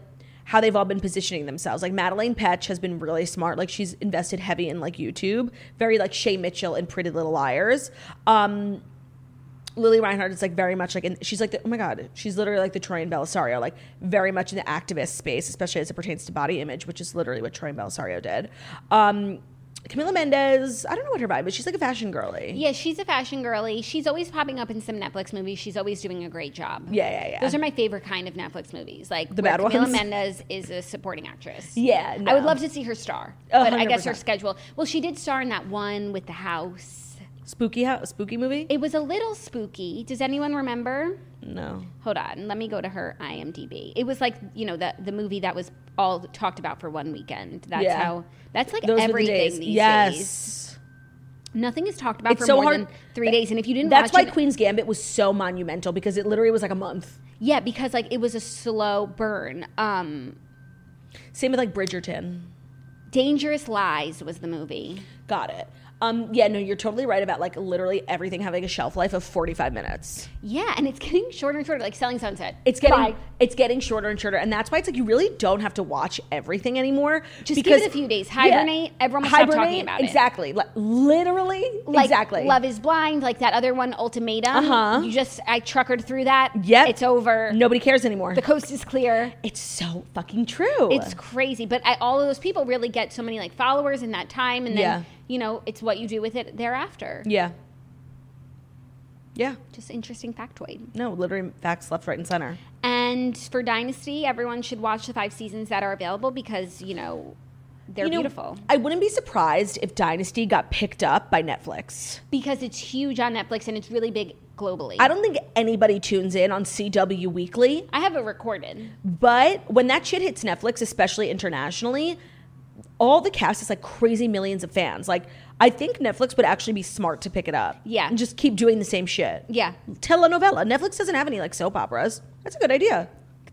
how they've all been positioning themselves. Like Madelaine Petsch has been really smart. Like she's invested heavy in like YouTube, very like Shay Mitchell and Pretty Little Liars. Um, Lili Reinhart is like very much like, in, she's like, the, oh my God, she's literally like the Troian Bellisario, like very much in the activist space, especially as it pertains to body image, which is literally what Troian Bellisario did. Um, Camila Mendes. I don't know what her vibe is. She's like a fashion girly. Yeah, she's a fashion girly. She's always popping up in some Netflix movies. She's always doing a great job. Yeah, yeah, yeah. Those are my favorite kind of Netflix movies. Like The bad Camila ones? Mendes is a supporting actress. Yeah, I would love to see her star, but I guess her schedule. Well, she did star in that one with the house. Spooky house, spooky movie. It was a little spooky. Does anyone remember? no. Hold on, let me go to her IMDb. It was like you know the the movie that was all talked about for one weekend. That's Yeah. how. That's like Those the everything days. these yes. days. Nothing is talked about It's for so more hard- than three days, and if you didn't, That's why it, Queen's Gambit was so monumental because it literally was like a month. yeah, because like it was a slow burn. Um, Same with like Bridgerton. Dangerous Lies was the movie. Got it. Um, yeah, no, you're totally right about like literally everything having a shelf life of 45 minutes. Yeah, and it's getting shorter and shorter, like Selling Sunset. It's getting Bye. it's getting shorter and shorter, and that's why it's like you really don't have to watch everything anymore. Just give it a few days. Hibernate, everyone will stop talking about it. exactly. Literally, like exactly. Love is Blind, like that other one, Ultimatum. Uh-huh. You just I truckered through that. Yep. it's over. Nobody cares anymore. the coast is clear. it's so fucking true. It's crazy, but I, all of those people really get so many like followers in that time, and then Yeah. you know it's what you do with it thereafter. yeah, yeah. Just interesting factoid. No, literally facts left, right, and center. And for Dynasty, everyone should watch the five seasons that are available because you know they're You know, beautiful. I wouldn't be surprised if Dynasty got picked up by Netflix. Because it's huge on Netflix and it's really big globally. I don't think anybody tunes in on CW Weekly, I have it recorded. but when that shit hits Netflix, especially internationally, all the cast is like crazy millions of fans. Like, I think Netflix would actually be smart to pick it up. Yeah. And just keep doing the same shit. Yeah. Telenovela. Netflix doesn't have any like soap operas. That's a good idea.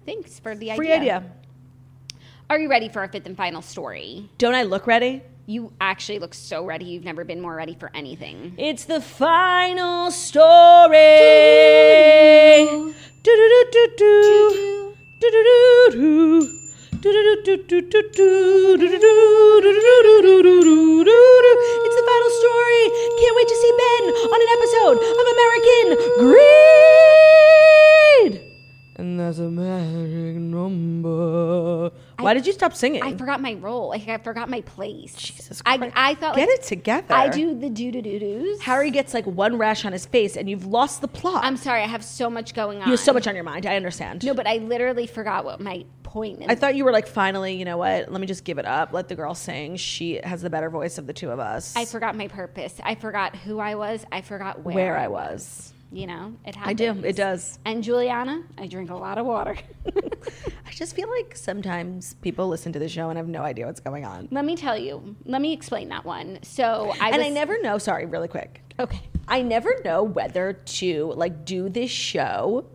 Thanks for the Free idea. idea. Are you ready for our fifth and final story? Don't I look ready? You actually look so ready. You've never been more ready for anything. It's the final story. Do-do-do-do-do. Do-do-do-do. Do-do-do-do-do. It's the final story. Can't wait to see Ben on an episode of American Greed. And that's a magic number. Why did you stop singing? I forgot my role. Like I forgot my place. Jesus I, Christ. I thought Get like, it together. I do the do do do do's. Harry gets like one rash on his face, and you've lost the plot. I'm sorry. I have so much going on. you have so much on your mind. I understand. No, but I literally forgot what my point. Is. I thought you were like, finally, you know what? Let me just give it up. Let the girl sing. She has the better voice of the two of us. I forgot my purpose. I forgot who I was. I forgot where, where I was. You know, it happens. I do. It does. And Juliana, I drink a lot of water. I just feel like sometimes people listen to the show and have no idea what's going on. Let me tell you. Let me explain that one. So I and was, I never know. Sorry, really quick. Okay. I never know whether to like do this show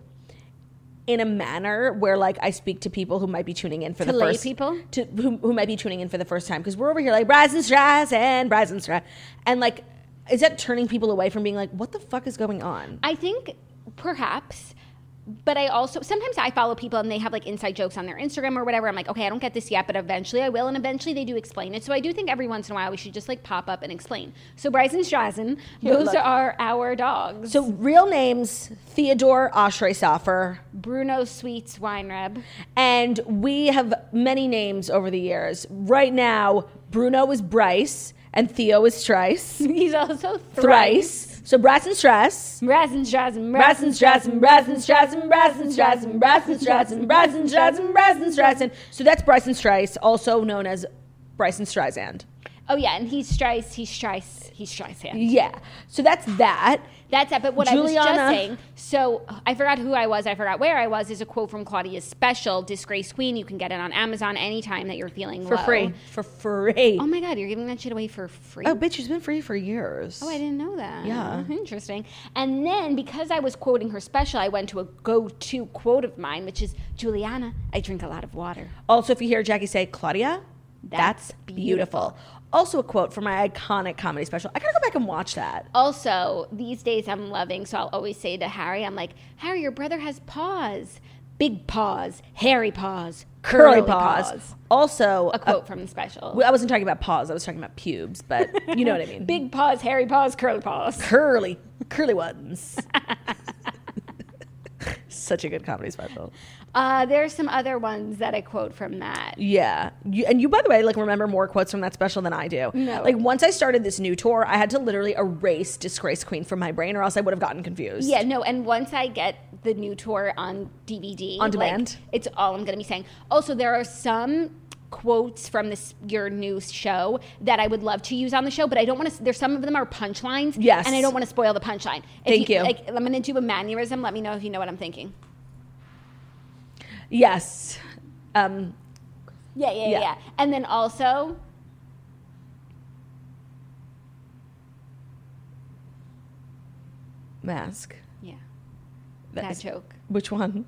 in a manner where like I speak to people who might be tuning in for To the lay first people? to who, who might be tuning in for the first time because we're over here like Brazen Strass and Brazen Strass and like is that turning people away from being like what the fuck is going on? I think perhaps, but I also sometimes I follow people and they have like inside jokes on their Instagram or whatever. I'm like, okay, I don't get this yet, but eventually I will, and eventually they do explain it. So I do think every once in a while we should just like pop up and explain. So Bryson Strassen, Here, those look. are our dogs. So real names Theodore Oshry Bruno Sweets Weinreb. and we have many names over the years. Right now, Bruno is Bryce and Theo is Strice. He's also thrice. Thrice. So Brass and Stress. Brazen Strassen, Brassen Strassen, Brassen Strassen, Brassen Strassen, Brassen Strassen, Brassen Strassen, Brassen Strassen. So that's Bryson Strice, also known as Bryson Streisand. Oh yeah, and he's Strice, he's Strice, he's Streisand. Yeah. So that's that. That's it. But what I was just saying, so I forgot who I was, I forgot where I was, is a quote from Claudia's special, Disgrace Queen. You can get it on Amazon anytime that you're feeling For low. free. For free. Oh my God, you're giving that shit away for free. Oh, bitch, it's been free for years. Oh, I didn't know that. Yeah. Oh, interesting. And then because I was quoting her special, I went to a go to quote of mine, which is Juliana, I drink a lot of water. Also, if you hear Jackie say, Claudia, that's, That's beautiful. Also, a quote from my iconic comedy special. I gotta go back and watch that. Also, these days I'm loving, so I'll always say to Harry, I'm like, Harry, your brother has paws. Big paws, hairy paws, Curly, curly, paws. paws. Also, A uh, quote from the special. I wasn't talking about paws. I was talking about pubes, but you know what I mean. Big paws, hairy paws, curly paws. curly, curly ones. Such a good comedy special. Uh, there's some other ones that I quote from that. Yeah. You, and you, by the way, like remember more quotes from that special than I do. No. Like once I started this new tour, I had to literally erase Disgrace Queen from my brain or else I would have gotten confused. Yeah, no, and once I get the new tour on DVD, On like, demand? it's all I'm going to be saying. Also, there are some quotes from this your new show that I would love to use on the show, but I don't want to. There's some of them are punchlines, Yes. and I don't want to spoil the punchline. If Thank you. Like, I'm going to do a mannerism. Let me know if you know what I'm thinking. Yes. Um, Yeah, yeah, Yeah. yeah. And then also, mask. yeah, That joke. Which one?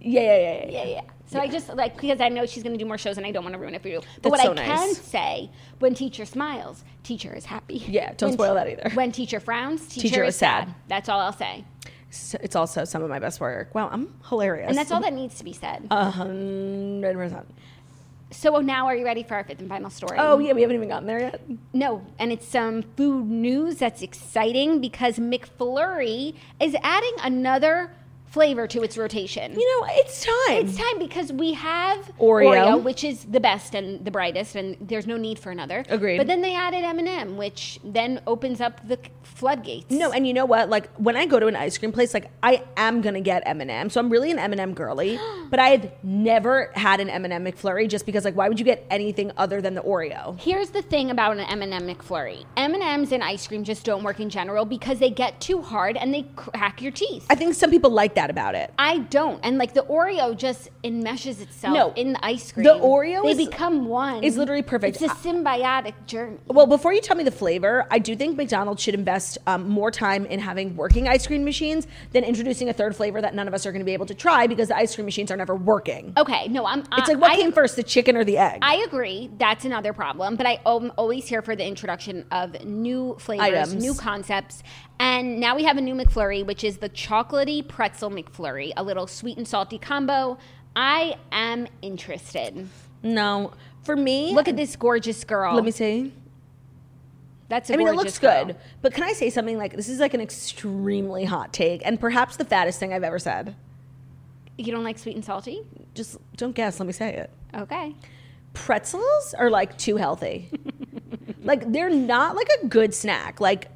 Yeah, yeah, yeah, yeah. Yeah, yeah. So I just like because I know she's going to do more shows and I don't want to ruin it for you. But That's what so I can say, when teacher smiles, teacher is happy. Yeah, don't When spoil te- that either. When teacher frowns, teacher, Teacher is is sad. sad. That's all I'll say. So it's also some of my best work. Wow, I'm hilarious. And that's all that needs to be said. A hundred percent. so now are you ready for our fifth and final story? Oh yeah, we haven't even gotten there yet. No, and it's some food news that's exciting because McFlurry is adding another flavor to its rotation. You know, it's time. It's time because we have Oreo. which is the best and the brightest, and there's no need for another. Agreed. But then they added M and m which then opens up the floodgates. No, and you know what? Like when I go to an ice cream place, like I am gonna get M and m So I'm really an M and m girly. but I've never had an M and m McFlurry just because, like, why would you get anything other than the Oreo? Here's the thing about an M&M McFlurry. M&Ms and ice cream just don't work in general because they get too hard and they crack your teeth. I think some people like that about it. I don't. And like the Oreo just enmeshes itself No. in the ice cream. The Oreo they is- become one. is literally perfect. It's a symbiotic journey. Well, before you tell me the flavor, I do think McDonald's should invest um, more time in having working ice cream machines than introducing a third flavor that none of us are going to be able to try because the ice cream machines are never working. Okay, no, I'm It's like what I, came first, the chicken or the egg? I agree. That's another problem. But I, am always here for the introduction of new flavors, Items. new concepts. And now we have a new McFlurry, which is the chocolatey pretzel McFlurry, a little sweet and salty combo. I am interested. no, for me, Look at this gorgeous girl. Let me see. That's a I mean, it looks girl. good, but can I say something like this is like an extremely hot take and perhaps the fattest thing I've ever said? You don't like sweet and salty? Just don't guess. Let me say it. Okay. Pretzels are like too healthy. like they're not like a good snack. Like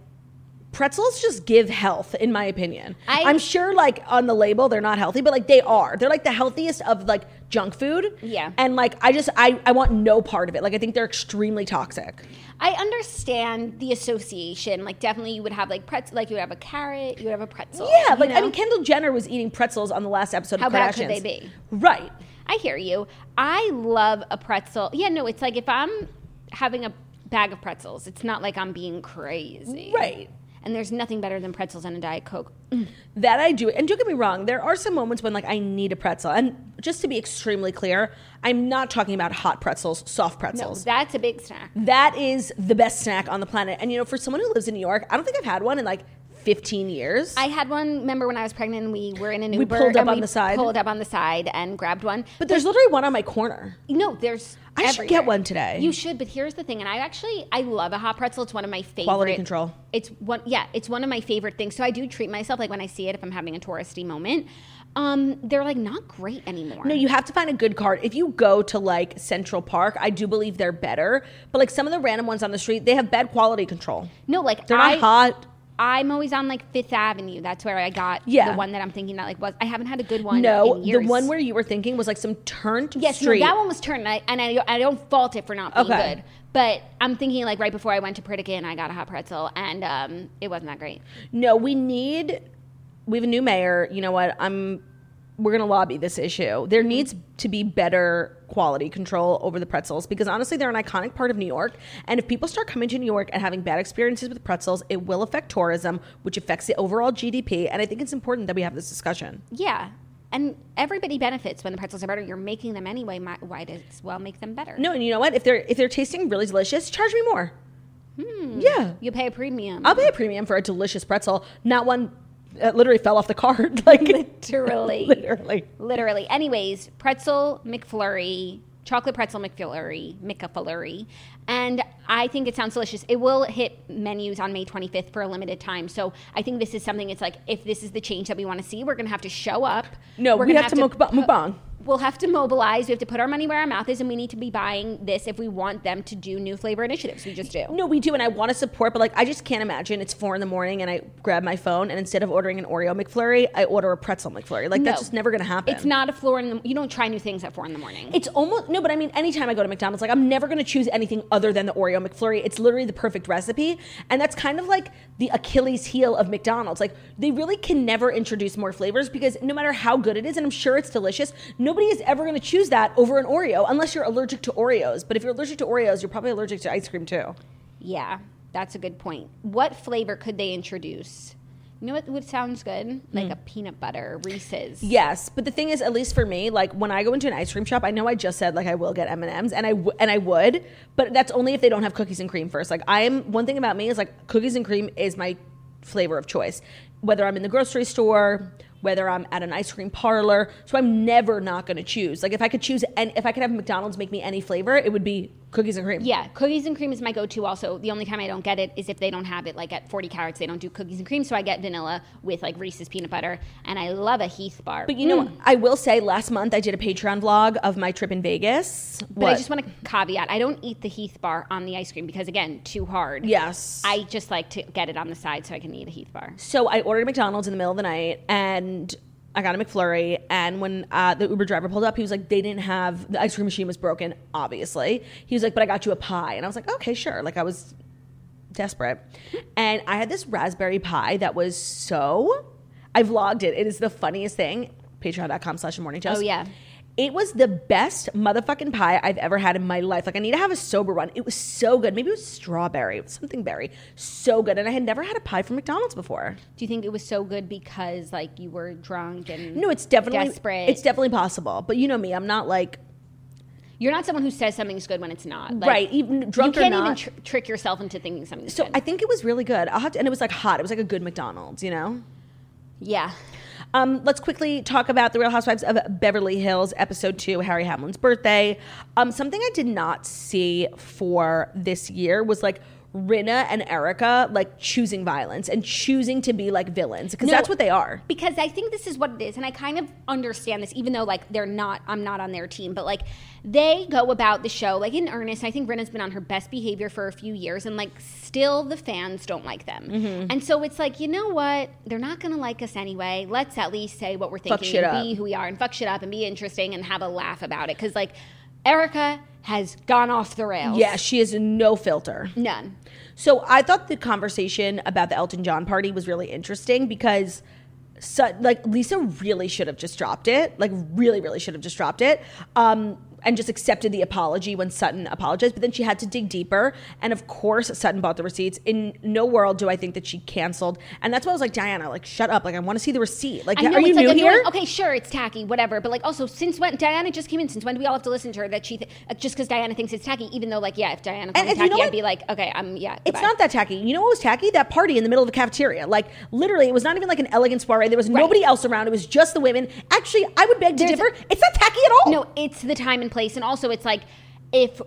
pretzels just give health, in my opinion. I- I'm sure like on the label they're not healthy, but like they are. They're like the healthiest of like junk food. Yeah. And like I just I I want no part of it. Like I think they're extremely toxic. I understand the association. Like, definitely, you would have like pretzel, like you would have a carrot, you would have a pretzel. Yeah, like I mean Kendall Jenner was eating pretzels on the last episode How of bad could they be? Right. I hear you. I love a pretzel. Yeah, no, it's like if I'm having a bag of pretzels, it's not like I'm being crazy. Right. And there's nothing better than pretzels and a Diet Coke. Mm. That I do. And don't get me wrong, there are some moments when like I need a pretzel. And just to be extremely clear, I'm not talking about hot pretzels, soft pretzels. No, that's a big snack. that is the best snack on the planet. And you know, for someone who lives in New York, I don't think I've had one in like 15 years. I had one. Remember when I was pregnant and we were in an We Uber pulled up on we the side. pulled up on the side and grabbed one. but there's literally one on my corner. No, there's. I should get one today. You should, but here's the thing, and I actually I love a hot pretzel. It's one of my favorite. Quality control. It's one, yeah, it's one of my favorite things. So I do treat myself like when I see it if I'm having a touristy moment. Um, they're like not great anymore. No, you have to find a good cart. If you go to like Central Park, I do believe they're better. But like some of the random ones on the street, they have bad quality control. no, like They're I, not hot. I'm always on like Fifth Avenue. That's where I got Yeah. the one that I'm thinking that like was. I haven't had a good one. No, the one where you were thinking was like some turned Yes, street. no, that one was turned, and I, and I, I don't fault it for not being Okay. good. But I'm thinking like right before I went to Pritikin, I got a hot pretzel, and um, it wasn't that great. No, we need. We have a new mayor. You know what? I'm. We're gonna lobby this issue. There needs to be better quality control over the pretzels because honestly, they're an iconic part of New York. And if people start coming to New York and having bad experiences with pretzels, it will affect tourism, which affects the overall GDP. And I think it's important that we have this discussion. Yeah. And everybody benefits when the pretzels are better. You're making them anyway. Why does well make them better? No, and you know what? If they're if they're tasting really delicious, charge me more. Hmm. Yeah, You pay a premium. I'll pay a premium for a delicious pretzel, not one that literally fell off the card. Like Literally. literally. Literally. Anyways, pretzel McFlurry. chocolate pretzel McFlurry, McFlurry, and I think it sounds delicious. It will hit menus on May 25th for a limited time. So I think this is something. It's like if this is the change that we want to see, we're going to have to show up. No, we're we gonna have to mukba- put- mukbang. We'll have to mobilize. We have to put our money where our mouth is, and we need to be buying this if we want them to do new flavor initiatives. We just do. No, we do, and I want to support, but like I just can't imagine it's four in the morning and I grab my phone and instead of ordering an Oreo McFlurry, I order a pretzel McFlurry. Like that's just never gonna happen. It's not a floor in the. You don't try new things at four in the morning. It's almost no, but I mean, anytime I go to McDonald's, like I'm never gonna choose anything other than the Oreo McFlurry. It's literally the perfect recipe, and that's kind of like the Achilles heel of McDonald's. Like they really can never introduce more flavors because no matter how good it is, and I'm sure it's delicious, nobody is ever gonna choose that over an Oreo unless you're allergic to Oreos. But if you're allergic to Oreos, you're probably allergic to ice cream too. yeah, that's a good point. What flavor could they introduce? You know what would sounds good? Hmm. Like a peanut butter Reese's. Yes, but the thing is, at least for me, like when I go into an ice cream shop, I know I just said like I will get M and M's, and I w- and I would, but that's only if they don't have cookies and cream first. Like I am one thing about me is like cookies and cream is my flavor of choice, whether I'm in the grocery store, whether I'm at an ice cream parlor. So I'm never not going to choose. Like if I could choose, and if I could have McDonald's make me any flavor, it would be cookies and cream. Yeah, cookies and cream is my go-to. Also, the only time I don't get it is if they don't have it. Like at 40 Carrots, they don't do cookies and cream, so I get vanilla with like Reese's peanut butter, and I love a Heath bar. But you know, mm. what? I will say, last month I did a Patreon vlog of my trip in Vegas. But I just want to caveat: I don't eat the Heath bar on the ice cream because again, too hard. yes, I just like to get it on the side so I can eat a Heath bar. So I ordered McDonald's in the middle of the night and I got a McFlurry. And when uh, the Uber driver pulled up, he was like, they didn't have the ice cream machine was broken, obviously. He was like, but I got you a pie. And I was like, okay, sure. Like I was desperate. And I had this raspberry pie that was so, I vlogged it. It is the funniest thing. Patreon.com slash morning Joe. Oh yeah. It was the best motherfucking pie I've ever had in my life. Like I need to have a sober one. It was so good. Maybe it was strawberry, it was something berry. So good. And I had never had a pie from McDonald's before. Do you think it was so good because like you were drunk and No, it's definitely desperate? It's definitely possible. But you know me, I'm not like You're not someone who says something's good when it's not. Like, right, even drunk you can't even tr- trick yourself into thinking something's so good. I think it was really good. I'll have to, and it was like hot. It was like a good McDonald's, you know. yeah. Um, let's quickly talk about the Real Housewives of Beverly Hills, episode two, Harry Hamlin's birthday. Um, something I did not see for this year was like Rinna and Erika like choosing violence and choosing to be like villains because No. that's what they are. because I think this is what it is, and I kind of understand this, even though like they're not, I'm not on their team, but like they go about the show like in earnest. I think Rinna's been on her best behavior for a few years, and like still the fans don't like them, Mm-hmm. and so it's like you know what, they're not gonna like us anyway. Let's at least say what we're thinking and up. be who we are, and fuck shit up and be interesting and have a laugh about it. Because like Erika has gone off the rails. Yeah, she has no filter. none. So I thought the conversation about the Elton John party was really interesting because, so, like, Lisa really should have just dropped it. Like, really, really should have just dropped it. Um, and just accepted the apology when Sutton apologized, but then she had to dig deeper. And of course, Sutton bought the receipts. In no world do I think that she canceled. And that's why I was like, Diana, like, shut up. Like, I want to see the receipt. Like, know are you like new here? Okay, sure, it's tacky, whatever. But like, also, since when Diana just came in, since when do we all have to listen to her that she th- just because Diana thinks it's tacky? Even though, like, yeah, if Diana And me if you tacky, know I'd be like, okay, I'm yeah. It's not that tacky. You know what was tacky? That party in the middle of the cafeteria. Like literally, it was not even like an elegant soiree. There was nobody else around. It was just the women. Actually, I would beg to There's- differ. It's not tacky at all. No, it's the time and place, and also it's like if.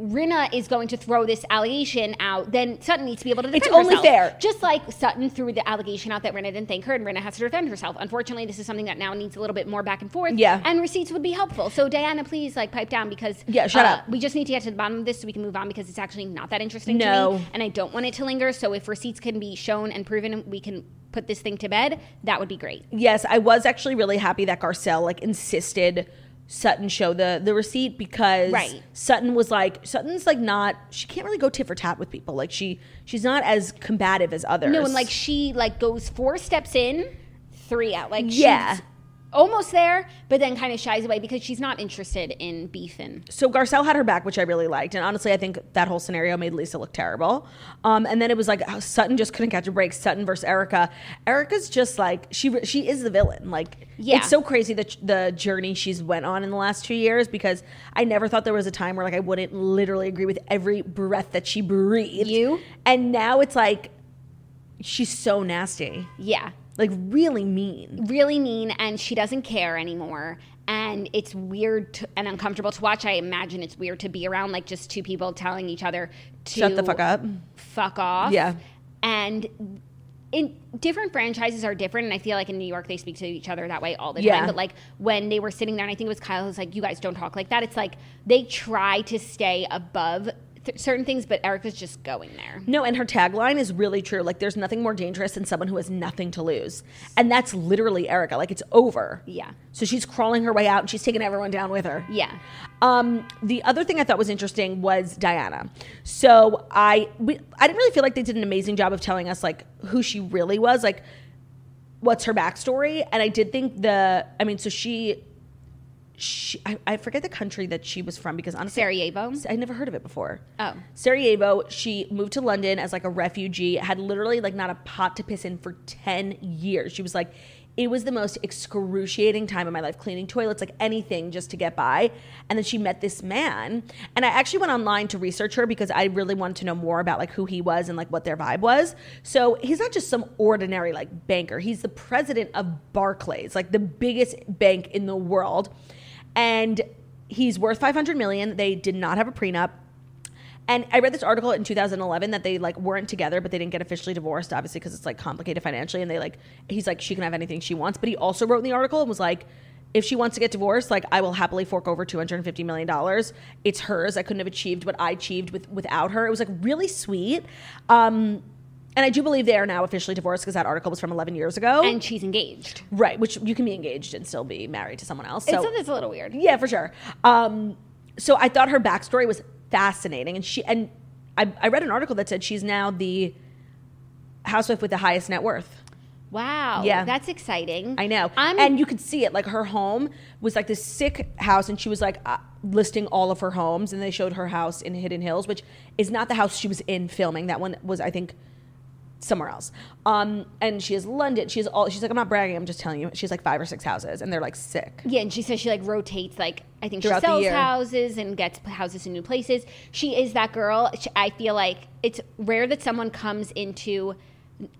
Rinna is going to throw this allegation out, then Sutton needs to be able to defend It's only herself. fair. Just like Sutton threw the allegation out that Rinna didn't thank her, and Rinna has to defend herself. Unfortunately, this is something that now needs a little bit more back and forth. Yeah. And receipts would be helpful. So Diana, please like pipe down because Yeah, shut uh, up. We just need to get to the bottom of this so we can move on because it's actually not that interesting No. to me, and I don't want it to linger. So if receipts can be shown and proven, we can put this thing to bed. That would be great. Yes, I was actually really happy that Garcelle like insisted Sutton show the the receipt because Right. Sutton was like Sutton's like not she can't really go tit for tat with people. Like she she's not as combative as others. No, and like she like goes four steps in, three out. Like Yeah. Almost there, but then kind of shies away because she's not interested in beefing. so Garcelle had her back, which I really liked, and honestly, I think that whole scenario made Lisa look terrible. Um, and then it was like oh, Sutton just couldn't catch a break. Sutton versus Erika. Erika's just like she she is the villain. Like Yeah. it's so crazy that the journey she's went on in the last two years because I never thought there was a time where like I wouldn't literally agree with every breath that she breathed. You? and now it's like she's so nasty, Yeah. Like really mean. Really mean, and she doesn't care anymore. And it's weird to, and uncomfortable to watch. I imagine it's weird to be around like just two people telling each other to Shut the fuck up. fuck off. Yeah. And in different franchises are different, and I feel like in New York they speak to each other that way all the Yeah. time. But like when they were sitting there, and I think it was Kyle who's like, "You guys don't talk like that." It's like they try to stay above th- certain things, but Erika's just going there. No, and her tagline is really true. Like, there's nothing more dangerous than someone who has nothing to lose. And that's literally Erika. Like, it's over. Yeah. So she's crawling her way out and she's taking everyone down with her. Yeah. Um, the other thing I thought was interesting was Diana. So I we, I didn't really feel like they did an amazing job of telling us like who she really was, like what's her backstory. And I did think the I mean, so she she I, I forget the country that she was from because honestly Sarajevo? I never heard of it before. Oh. Sarajevo, she moved to London as like a refugee, had literally like not a pot to piss in for 10 years. She was like, it was the most excruciating time of my life, cleaning toilets, like anything just to get by. And then she met this man. And I actually went online to research her because I really wanted to know more about like who he was and like what their vibe was. So he's not just some ordinary like banker. He's the president of Barclays, like the biggest bank in the world. And he's worth 500 million. They did not have a prenup. And I read this article in 2011 that they like weren't together, but they didn't get officially divorced, obviously, because it's like complicated financially. And they like, he's like, she can have anything she wants. But he also wrote in the article and was like, if she wants to get divorced, like I will happily fork over 250 million dollars. It's hers. I couldn't have achieved what I achieved with without her. It was like really sweet. Um, and I do believe they are now officially divorced because that article was from 11 years ago. And she's engaged. right, which you can be engaged and still be married to someone else. So it's, it's a little weird. yeah, for sure. Um, so I thought her backstory was fascinating, and she and I, I read an article that said she's now the housewife with the highest net worth. Wow. Yeah. That's exciting. I know, I'm, and you could see it. Like her home was like this sick house, and she was like uh, listing all of her homes, and they showed her house in Hidden Hills, which is not the house she was in filming. That one was, I think, somewhere else. Um, and she has London. She has all. She's like, I'm not bragging. I'm just telling you. She's like five or six houses, and they're like sick. Yeah, and she says she like rotates like I think Throughout she sells houses and gets houses in new places. She is that girl. She- I feel like it's rare that someone comes into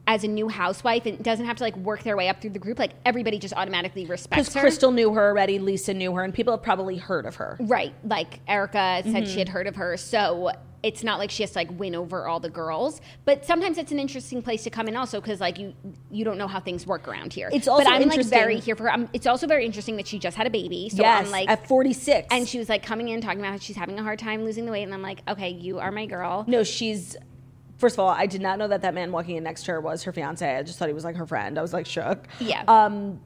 as a new housewife and doesn't have to like work their way up through the group. Like everybody just automatically respects Because her. Crystal knew her already, Lisa knew her, and people have probably heard of her. Right. Like Erica said she had Mm-hmm. heard of her. So it's not like she has to like win over all the girls. But sometimes it's an interesting place to come in also because like you you don't know how things work around here. It's also but I'm like very here for her. Um it's also very interesting that she just had a baby. So yes, I'm like at 46. and she was like coming in talking about how she's having a hard time losing the weight and I'm like, okay, you are my girl. no, she's. First of all, I did not know that that man walking in next to her was her fiance. I just thought he was like her friend. I was like shook. Yeah. Um,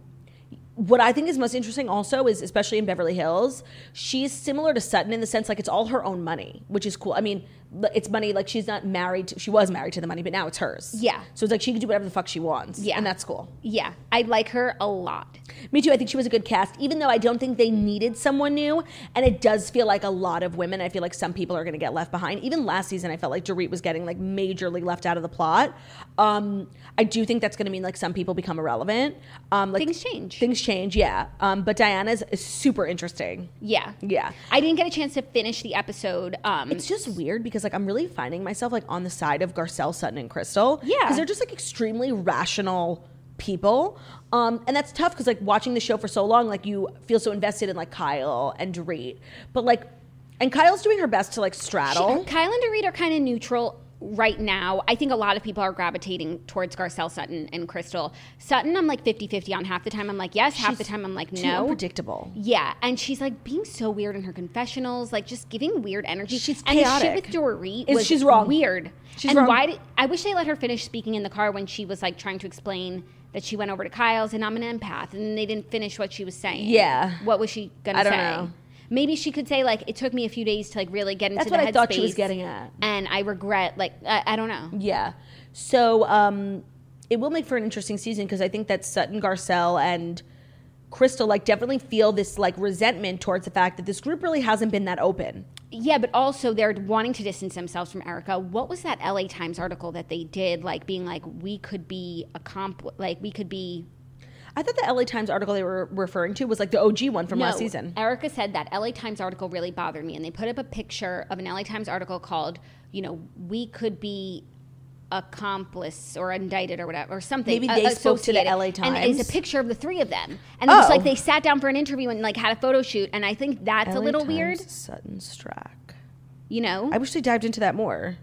what I think is most interesting also is, especially in Beverly Hills, she's similar to Sutton in the sense like it's all her own money, which is cool. I mean, it's money like she's not married. To, she was married to the money, but now it's hers. Yeah. So it's like she can do whatever the fuck she wants. Yeah. And that's cool. Yeah, I like her a lot. Me too. I think she was a good cast, even though I don't think they needed someone new. And it does feel like a lot of women. I feel like some people are going to get left behind. Even last season, I felt like Dorit was getting like majorly left out of the plot. Um, I do think that's going to mean like some people become irrelevant. Um, like Things change. Things change, yeah. Um, but Diana's is super interesting. Yeah. Yeah. I didn't get a chance to finish the episode. Um, It's just weird because like I'm really finding myself like on the side of Garcelle, Sutton, and Crystal. Yeah. because they're just like extremely rational people, um, and that's tough because like watching the show for so long, like you feel so invested in like Kyle and Dorit, but like, and Kyle's doing her best to like straddle. She- Kyle and Dorit are kind of neutral right now. I think a lot of people are gravitating towards Garcelle Sutton and Crystal. Sutton, I'm like 50 50 on half the time. I'm like, yes. half the time, I'm like, no. unpredictable. Yeah, and she's like being so weird in her confessionals, like just giving weird energy. She's and chaotic. shit with Dorit Is- was she's wrong. weird. She's and wrong. why did I wish they let her finish speaking in the car when she was like trying to explain that she went over to Kyle's and I'm an empath, and they didn't finish what she was saying. Yeah. what was she gonna I don't say? know. Maybe she could say like it took me a few days to like really get into That's the what I thought she was getting at. and I regret like I, I don't know. Yeah. So um, it will make for an interesting season because I think that Sutton, Garcelle, and Crystal like definitely feel this like resentment towards the fact that this group really hasn't been that open. Yeah, but also they're wanting to distance themselves from Erika. What was that LA Times article that they did, like being like, we could be a comp, like we could be. I thought the LA Times article they were referring to was like the OG one from last season. Erika said that LA Times article really bothered me, and they put up a picture of an LA Times article called, you know, we could be accomplice or indicted or whatever or something. Maybe they spoke to the. LA And it's a picture of the three of them. And Oh. like they sat down for an interview and like had a photo shoot. And I think that's a little Times, weird. Sutton Stracke. You know? I wish they dived into that more.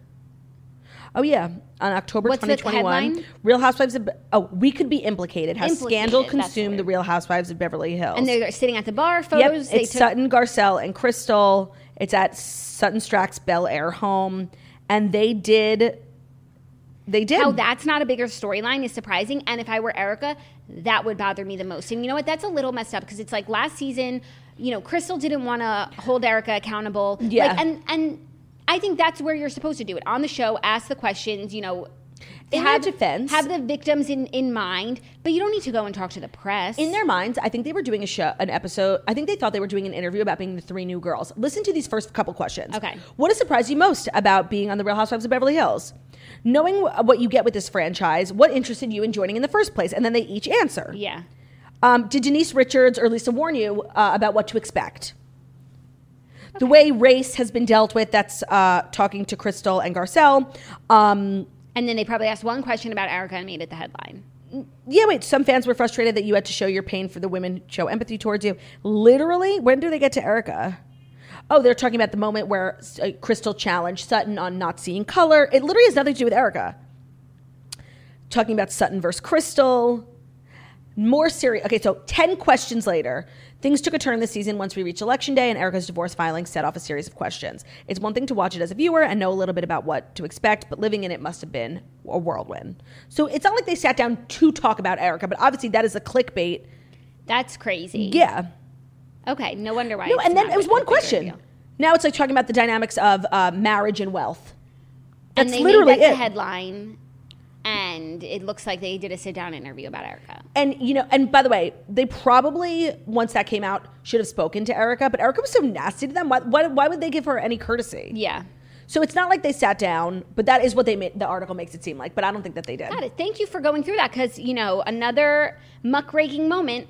Oh yeah, on October What's 2021, headline? Real Housewives of oh we could be implicated. How scandal Implicated, that's consumed the. Real Housewives of Beverly Hills. and they're sitting at the bar, Yep, photos. they it's took, Sutton Garcelle and Crystal. It's at Sutton Stracke's Bel Air home, and they did. They did. How that's not a bigger storyline is surprising. And if I were Erika, that would bother me the most. And you know what? That's a little messed up because it's like last season, you know, Crystal didn't want to hold Erika accountable. Yeah. Like, and and I think that's where you're supposed to do it on the show. Ask the questions. You know. In their defense- have the victims in, in mind, but you don't need to go and talk to the press. in their minds, I think they were doing a show, an episode. I think they thought they were doing an interview about being the three new girls. Listen to these first couple questions. Okay. What has surprised you most about being on the Real Housewives of Beverly Hills? Knowing wh- what you get with this franchise, what interested you in joining in the first place? And then they each answer. yeah. Um, did Denise Richards or Lisa warn you uh, about what to expect? The way race has been dealt with, that's uh, talking to Crystal and Garcelle. Um, And then they probably asked one question about Erika and made it the headline. yeah, wait, some fans were frustrated that you had to show your pain for the women show empathy towards you. Literally, when do they get to Erika? Oh, they're talking about the moment where uh, Crystal challenged Sutton on not seeing color. It literally has nothing to do with Erika. Talking about Sutton versus Crystal. More serious. Okay, so 10 questions later, things took a turn this season once we reached election day and Erika's divorce filing set off a series of questions. It's one thing to watch it as a viewer and know a little bit about what to expect, but living in it must have been a whirlwind. So it's not like they sat down to talk about Erika, but obviously that is a clickbait. That's crazy. Yeah. Okay. No wonder why. No, it's and then it was one question. Now it's like talking about the dynamics of uh, marriage and wealth. and That's they literally made that it. the headline, and it looks like they did a sit down interview about Erika. And you know, and by the way, they probably once that came out should have spoken to Erika, but Erika was so nasty to them. Why, why, why would they give her any courtesy? Yeah, So it's not like they sat down, but that is what they made. The article makes it seem like, but I don't think that they did. got it. Thank you for going through that because you know another muckraking moment.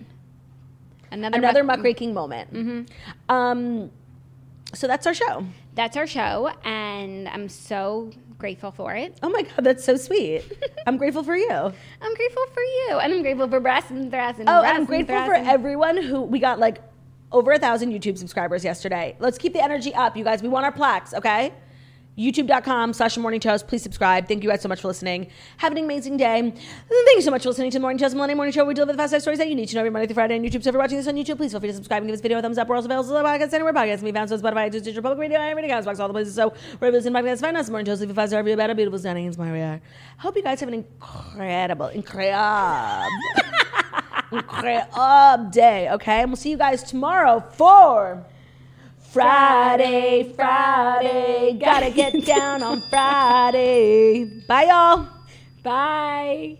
Another Another muck- muckraking moment. Mm-hmm. Um, so that's our show. That's our show, and I'm so grateful for it. Oh my god, that's so sweet. I'm grateful for you. I'm grateful for you, and I'm grateful for Brass and Thrass and Oh, and I'm grateful for everyone who we got like over a thousand YouTube subscribers yesterday. Let's keep the energy up, you guys. We want our plaques, okay? YouTube.com slash morning toast. Please subscribe. Thank you guys so much for listening. Have an amazing day. Thank you so much for listening to the Morning Toast Millennium Morning Show. We deliver the fast life stories that you need to know every Monday through Friday on YouTube. So if you're watching this on YouTube, please feel free to subscribe and give this video a thumbs up. We're also available on podcast anywhere podcasts can be found. So Spotify, iTunes, Stitcher, Public Radio, everything else, box all the places. So wherever this in podcasts, find us. Morning Toast. Leave a five star review about a beautiful, stunning, inspiring. I hope you guys have an incredible, incredible incredible day, okay? And we'll see you guys tomorrow for Friday, Friday. Gotta get down on Friday. Bye, y'all. Bye.